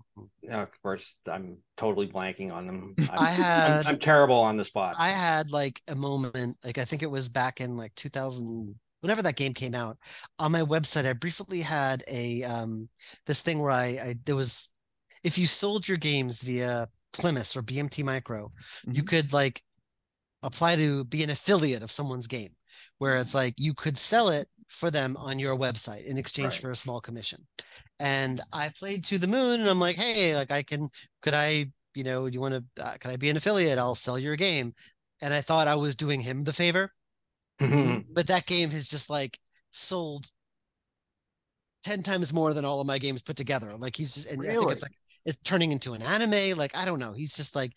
uh, of course, I'm totally blanking on them. I'm, I had I'm, I'm terrible on the spot. I had like a moment, like I think it was back in like 2000, whenever that game came out. On my website, I briefly had a um this thing where I, I there was if you sold your games via Plimus or BMT Micro, you Mhm. could like apply to be an affiliate of someone's game, where it's like you could sell it for them on your website in exchange Right. for a small commission. And I played to the moon, and I'm like, hey, like I can, could I, you know, do you want to, uh, can I be an affiliate? I'll sell your game. And I thought I was doing him the favor, but that game has just like sold 10 times more than all of my games put together. Like he's just, and I think it's Really? like, it's turning into an anime. Like, I don't know. He's just like,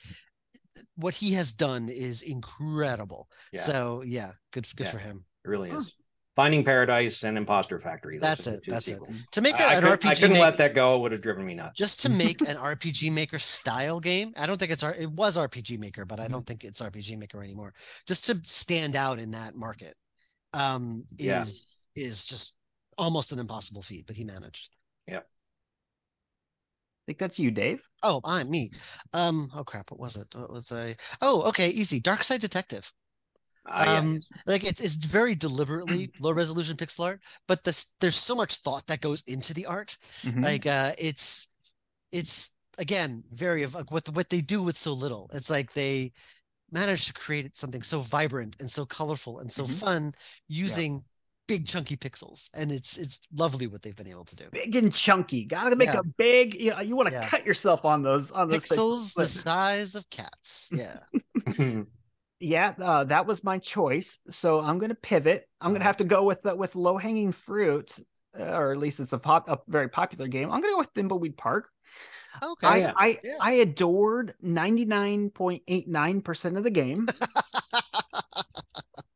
what he has done is incredible. Yeah. So yeah, good, good Yeah. for him. It really Huh. is. Finding Paradise and Impostor Factory. those That's it, two that's it. To make I, I an couldn't, I RPG couldn't make- let that go. It would have driven me nuts. just to make an RPG Maker style game. I don't think it's it was RPG Maker, but I Mm-hmm. don't think it's RPG Maker anymore. Just to stand out in that market um Yeah. is is just almost an impossible feat, but he managed. I think that's you, Dave. Oh, I'm me. Um oh crap, what was it? What was I Oh, okay, easy. Darkside Detective. Uh, yeah. um like it's it's very deliberately low resolution pixel art, but this there's so much thought that goes into the art. Mhm. like uh it's it's again very of like what what they do with so little it's like they manage to create something so vibrant and so colorful and so Mhm. fun using big chunky pixels and it's it's lovely what they've been able to do big and chunky. Gotta make Yeah. a big. You know, you want to Yeah. cut yourself on those on those things. pixels the size of cats yeah yeah, uh, that was my choice. So I'm to pivot. I'm to Uh-huh. have to go with the, with low hanging fruit, uh, or at least it's a pop a very popular game. I'm to go with Thimbleweed Park. okay I yeah. I. I adored 99.89 percent of the game,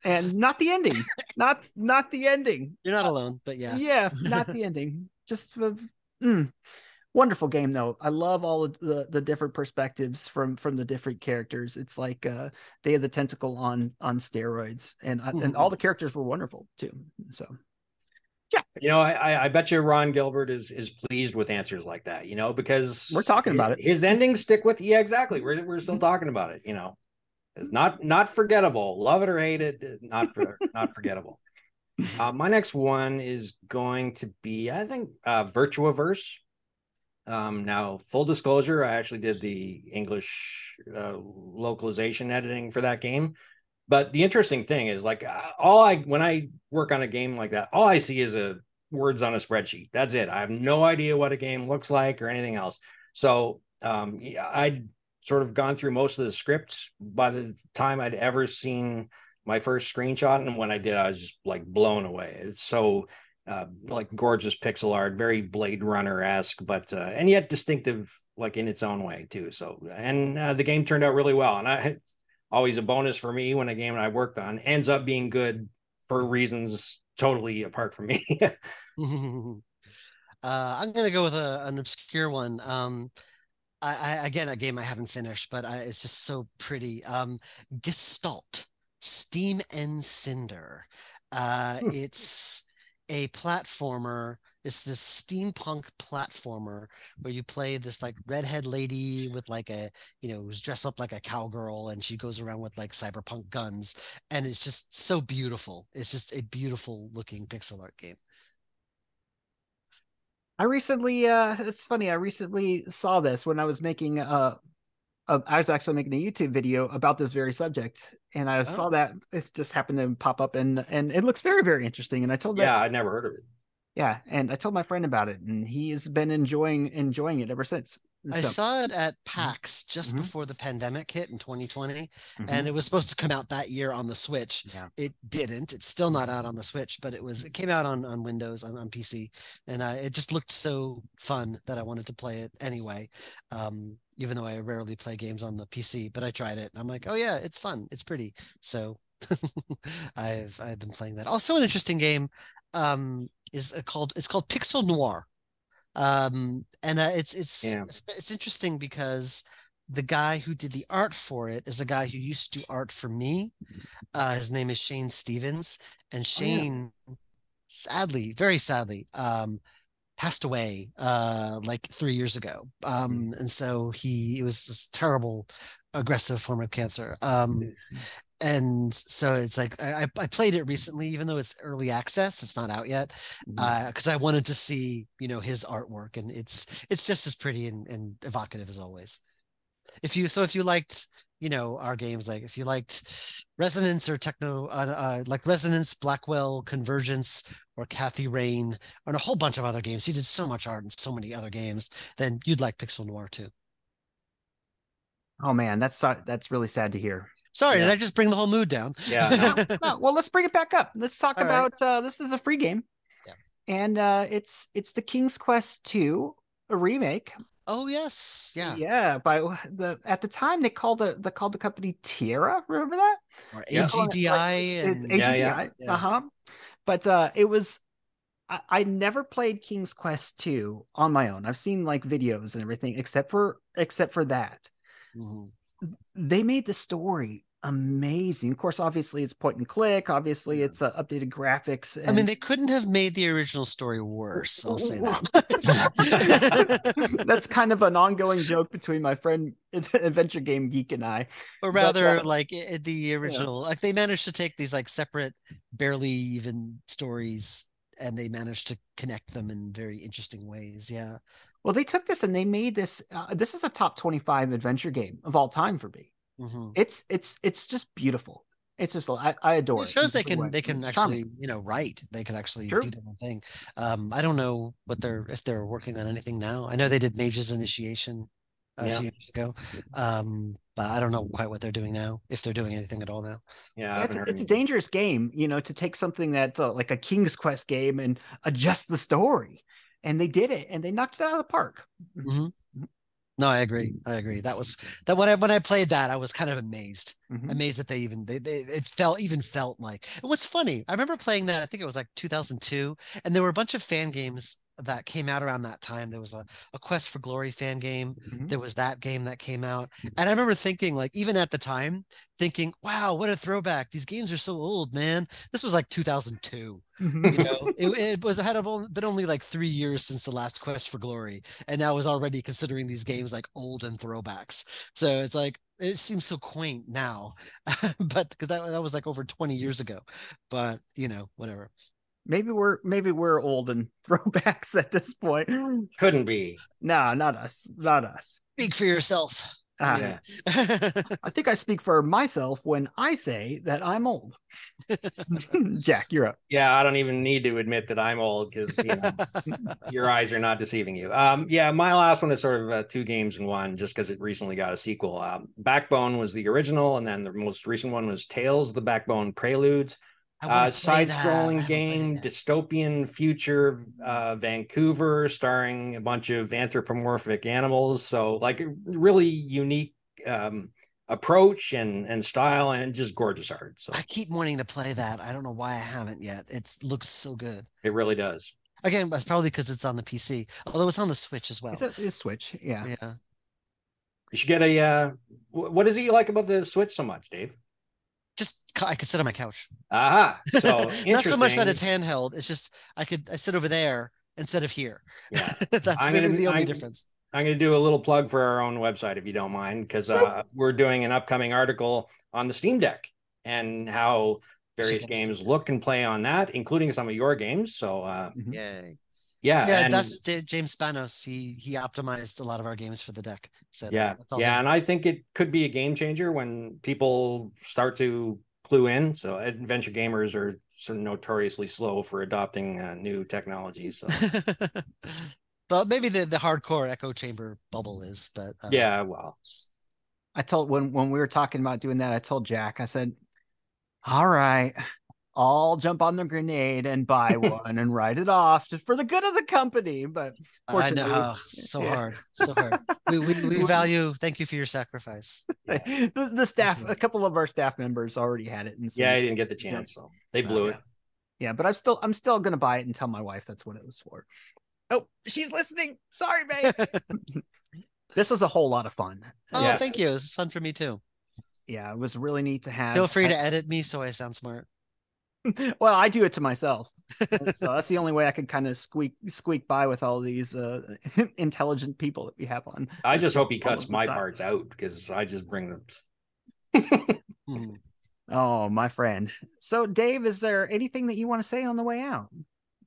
and not the ending. not not the ending. you're not alone but yeah yeah, not the ending. Just uh, mm. wonderful game though. I love all of the the different perspectives from from the different characters. It's like uh Day of the Tentacle on on steroids, and I- and all the characters were wonderful too. So Yeah. You know, I, I I bet you Ron Gilbert is is pleased with answers like that. You know, because We're talking about it. His endings stick with. Yeah, exactly. We're we're still talking about it. You know, it's not not forgettable. Love it or hate it, not for not forgettable. Uh, my next one is going to be, I think, uh, Virtuaverse. Um, now, full disclosure, I actually did the English uh, localization editing for that game. But the interesting thing is, like, uh, all I when I work on a game like that, all I see is a words on a spreadsheet. That's it. I have no idea what a game looks like or anything else. So, um, yeah, I'd sort of gone through most of the scripts by the time I'd ever seen my first screenshot, and when I did, I was just like blown away. It's so uh, like gorgeous pixel art, very Blade Runner esque, but uh, and yet distinctive, like in its own way too. So, and uh, the game turned out really well, and I always a bonus for me when a game I worked on ends up being good for reasons totally apart from me. uh, I'm gonna go with a, an obscure one. Um, I, I again a game I haven't finished, but I, it's just so pretty. Um, Gestalt, Steam and Cinder. Uh, Hmm. it's a platformer. It's this steampunk platformer where you play this like redhead lady with like a you know who's dressed up like a cowgirl and she goes around with like cyberpunk guns and it's just so beautiful. It's just a beautiful looking pixel art game. I recently, uh, it's funny. I recently saw this when I was making uh, a, I was actually making a YouTube video about this very subject, and I saw Oh. that it just happened to pop up, and and it looks very very interesting. And I told that, yeah, I'd never heard of it. yeah, and I told my friend about it, and he has been enjoying enjoying it ever since. I So- saw it at PAX just Mhm. before the pandemic hit in 2020, Mhm. and it was supposed to come out that year on the Switch. Yeah. It didn't. It's still not out on the Switch, but it was. It came out on on Windows on, on PC, and uh, it just looked so fun that I wanted to play it anyway. Um, even though I rarely play games on the PC, but I tried it. I'm like, oh yeah, it's fun. It's pretty. So I've I've been playing that. Also, an interesting game um, is uh, called it's called Pixel Noir um and uh, it's it's Yeah. it's it's interesting because the guy who did the art for it is a guy who used to do art for me uh his name is shane stevens and Oh, yeah. shane sadly very sadly um passed away uh like three years ago um and so he it was this terrible aggressive form of cancer um and so it's like I, I played it recently even though it's early access it's not out yet because I wanted to see, you know, his artwork, and it's it's just as pretty and, and evocative as always. If you so if you liked, you know, our games, like if you liked Resonance or Techno, uh, uh, like Resonance, Blackwell, Convergence, or Kathy Rain, and a whole bunch of other games. He did so much art in so many other games. Then you'd like Pixel Noir too. Oh man, that's that's really sad to hear. Sorry, did I just bring the whole mood down? Yeah, No, well, let's bring it back up. Let's talk All right. about uh, this is a free game, Yeah. and uh, it's it's the King's Quest two a remake. oh yes, yeah. yeah. By the at the time they called the they called the company Tierra. Remember that? Or AGDI It's and Yeah, AGDI. yeah. Yeah. Uh huh. But uh, it was. I, I never played King's Quest two on my own. I've seen like videos and everything, except for except for that. Mhm. they made the story amazing. Of course, obviously it's point and click. Obviously, it's uh, updated graphics. I mean, they couldn't have made the original story worse. I'll say that. that's kind of an ongoing joke between my friend Adventure Game Geek and I. or But, rather, uh, like the original, like they managed to take these like separate, barely even stories, and they managed to connect them in very interesting ways. Yeah. Well, they took this and they made this. Uh, this is a top twenty-five adventure game of all time for me. Mhm. It's it's it's just beautiful. It's just I, I adore It it. shows in they can way. they can It's actually charming. you know write. They can actually True. do their own thing. Um, I don't know what they're if they're working on anything now. I know they did Mage's Initiation a Yeah. few years ago, um, but I don't know quite what they're doing now. If they're doing anything at all now. yeah. Yeah, it's, a- it's a dangerous game, you know, to take something that uh, like a King's Quest game and adjust the story. And they did it, and they knocked it out of the park. Mhm. No, I agree. I agree. That was that when I when I played that, I was kind of amazed. Mhm. Amazed that they even they, they it felt even felt like it was funny. I remember playing that. I think it was like 2002, and there were a bunch of fan games that came out around that time. There was a, a Quest for Glory fan game. Mhm. There was that game that came out. And I remember thinking, like, even at the time, thinking, wow, what a throwback. These games are so old, man. This was like 2002. Mhm. You know, it, it was had only- been only like three years since the last Quest for Glory. And now was already considering these games like old and throwbacks. So it's like, it seems so quaint now, but because that, that was like over 20 years ago. But, you know, whatever. Maybe we're maybe we're old and throwbacks at this point. Couldn't be. No, not us. Not us. Speak for yourself. Ah, Yeah. I think I speak for myself when I say that I'm old. Jack, you're up. Yeah, I don't even need to admit that I'm old because you know, your eyes are not deceiving you. Um, yeah, my last one is sort of uh, two games in one, just because it recently got a sequel. Um, Backbone was the original, and then the most recent one was Tales: The Backbone Preludes. I wanna Uh, play that. I side-scrolling haven't played it game, dystopian future, uh, Vancouver, starring a bunch of anthropomorphic animals. So, like, a really unique um, approach and and style, and just gorgeous art. So I keep wanting to play that. I don't know why I haven't yet. It looks so good. it really does. Again, that's probably because it's on the PC, although it's on the Switch as well. It's a, it's a Switch. Yeah. Yeah. You should get a. Uh, wh- what is it you like about the Switch so much, Dave? Just c- I could sit on my couch. Aha. So Not so much that it's handheld. It's just I could I sit over there instead of here. Yeah. That's I'm really gonna- the only I'm- difference. I'm going to do a little plug for our own website if you don't mind, because uh, we're doing an upcoming article on the Steam Deck and how various get a Steam games look and play on that, including some of your games. So uh, Mhm. Yay. yeah, Yeah, and- that's J- James Spanos. He he optimized a lot of our games for the deck. So yeah, that's all yeah, him. and I think it could be a game changer when people start to clue in. So adventure gamers are sort of notoriously slow for adopting uh, new technologies. So but maybe the the hardcore echo chamber bubble is, but uh, yeah, well, I told when when we were talking about doing that, I told Jack, I said, All right, I'll jump on the grenade and buy one and write it off just for the good of the company. But I know oh, so yeah. hard, so hard. We, we we value. Thank you for your sacrifice. the, the staff, a couple of our staff members already had it, and so yeah, I didn't get the chance, so they oh, blew it. yeah. But I'm still I'm still gonna buy it and tell my wife that's what it was for. Oh, she's listening. Sorry, babe. this was a whole lot of fun. Oh, Yeah. thank you. This is fun for me too. Yeah, it was really neat to have. Feel free to edit me so I sound smart. well, I do it to myself. so that's the only way I can kind of squeak squeak by with all these uh, intelligent people that we have on. I just hope he cuts my time. parts out because I just bring them. Hmm. Oh, my friend. So, Dave, is there anything that you want to say on the way out?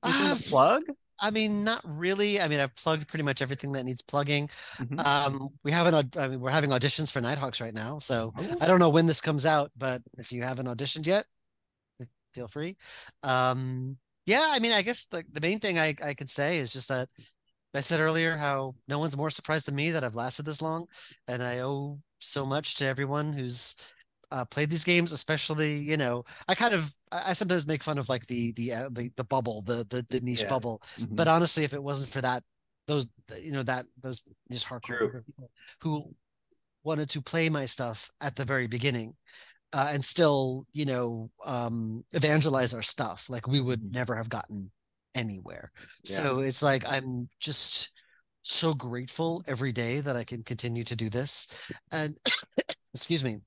Uh, plug? I mean, not really. I mean, I've plugged pretty much everything that needs plugging. Mhm. Um, we haven't. I mean, we're having auditions for Nighthawks right now, so I don't know when this comes out, but if you haven't auditioned yet, feel free. Um, yeah, I mean, I guess the, the main thing I, I could say is just that I said earlier how no one's more surprised than me that I've lasted this long, and I owe so much to everyone who's uh, played these games, especially you know I kind of I sometimes make fun of like the the uh, the, the bubble the the, the niche Yeah. bubble, Mhm. but honestly, if it wasn't for that those you know that those niche hardcore people who wanted to play my stuff at the very beginning uh, and still you know um evangelize our stuff like we would never have gotten anywhere Yeah. so it's like i'm just so grateful every day that i can continue to do this and excuse me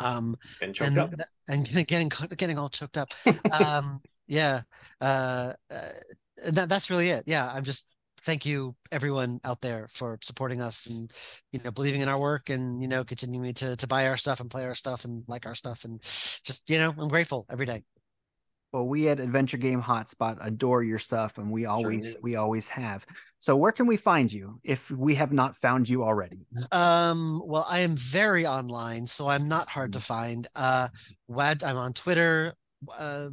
um and up. and getting getting all choked up um yeah uh, uh that, that's really it yeah i'm just thank you everyone out there for supporting us and you know believing in our work and you know continuing to to buy our stuff and play our stuff and like our stuff and just you know i'm grateful every day Well, we at Adventure Game Hotspot adore your stuff, and we always do. we always have. So, where can we find you if we have not found you already? Um, well, I am very online, so I'm not hard to find. Uh, Wad, I'm on Twitter, uh,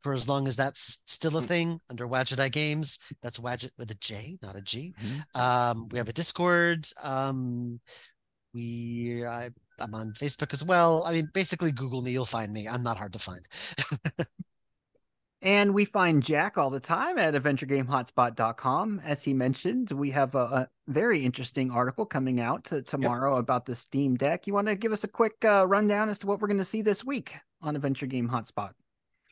for as long as that's still a thing under Wadjet Games. That's Wadjet with a J, not a G. Mhm. Um, we have a Discord. Um, we, I, I'm on Facebook as well. I mean, basically Google me, you'll find me. I'm not hard to find. And we find Jack all the time at adventuregamehotspot.com. As he mentioned, we have a, a very interesting article coming out to, tomorrow about the Steam Deck. You want to give us a quick uh, rundown as to what we're going to see this week on Adventure Game Hotspot?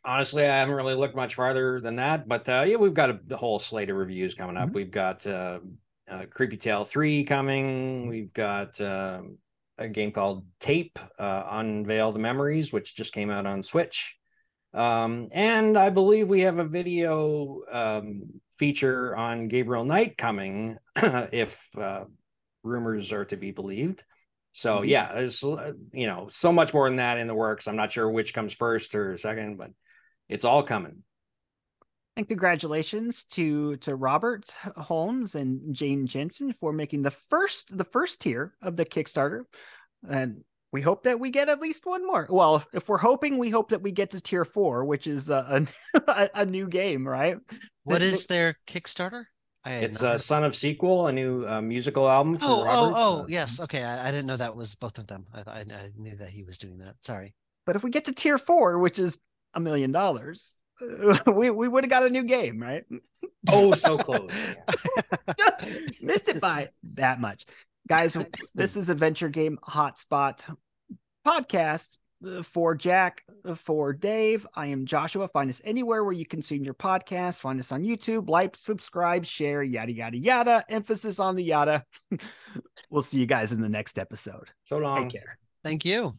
Honestly, I haven't really looked much farther than that. But uh, yeah, we've got a, a whole slate of reviews coming up. Mhm. We've got uh, uh, Creepy Tale three coming. We've got um a game called Tape uh, Unveiled Memories, which just came out on Switch. Um, and I believe we have a video um, feature on Gabriel Knight coming, if uh, rumors are to be believed. So yeah, there's uh, you know so much more than that in the works. I'm not sure which comes first or second, but it's all coming. And congratulations to to Robert Holmes and Jane Jensen for making the first the first tier of the Kickstarter. And we hope that we get at least one more. Well, if, if we're hoping, we hope that we get to tier four, which is a a, a new game, right? What The- is their Kickstarter? I It's a heard- Son of Sequel, a new uh, musical album. Oh, Robert. oh, oh, Uh, yes. Okay, I, I didn't know that was both of them. I, I I knew that he was doing that. Sorry. But if we get to tier four, which is a million dollars, we we would have got a new game, right? Oh, so close. Just missed it by that much. Guys, this is Adventure Game Hotspot podcast uh, for Jack, uh, for Dave. I am Joshua. Find us anywhere where you consume your podcast. Find us on YouTube, like, subscribe, share, yada, yada, yada. Emphasis on the yada. we'll see you guys in the next episode. So long. Take care. Thank you.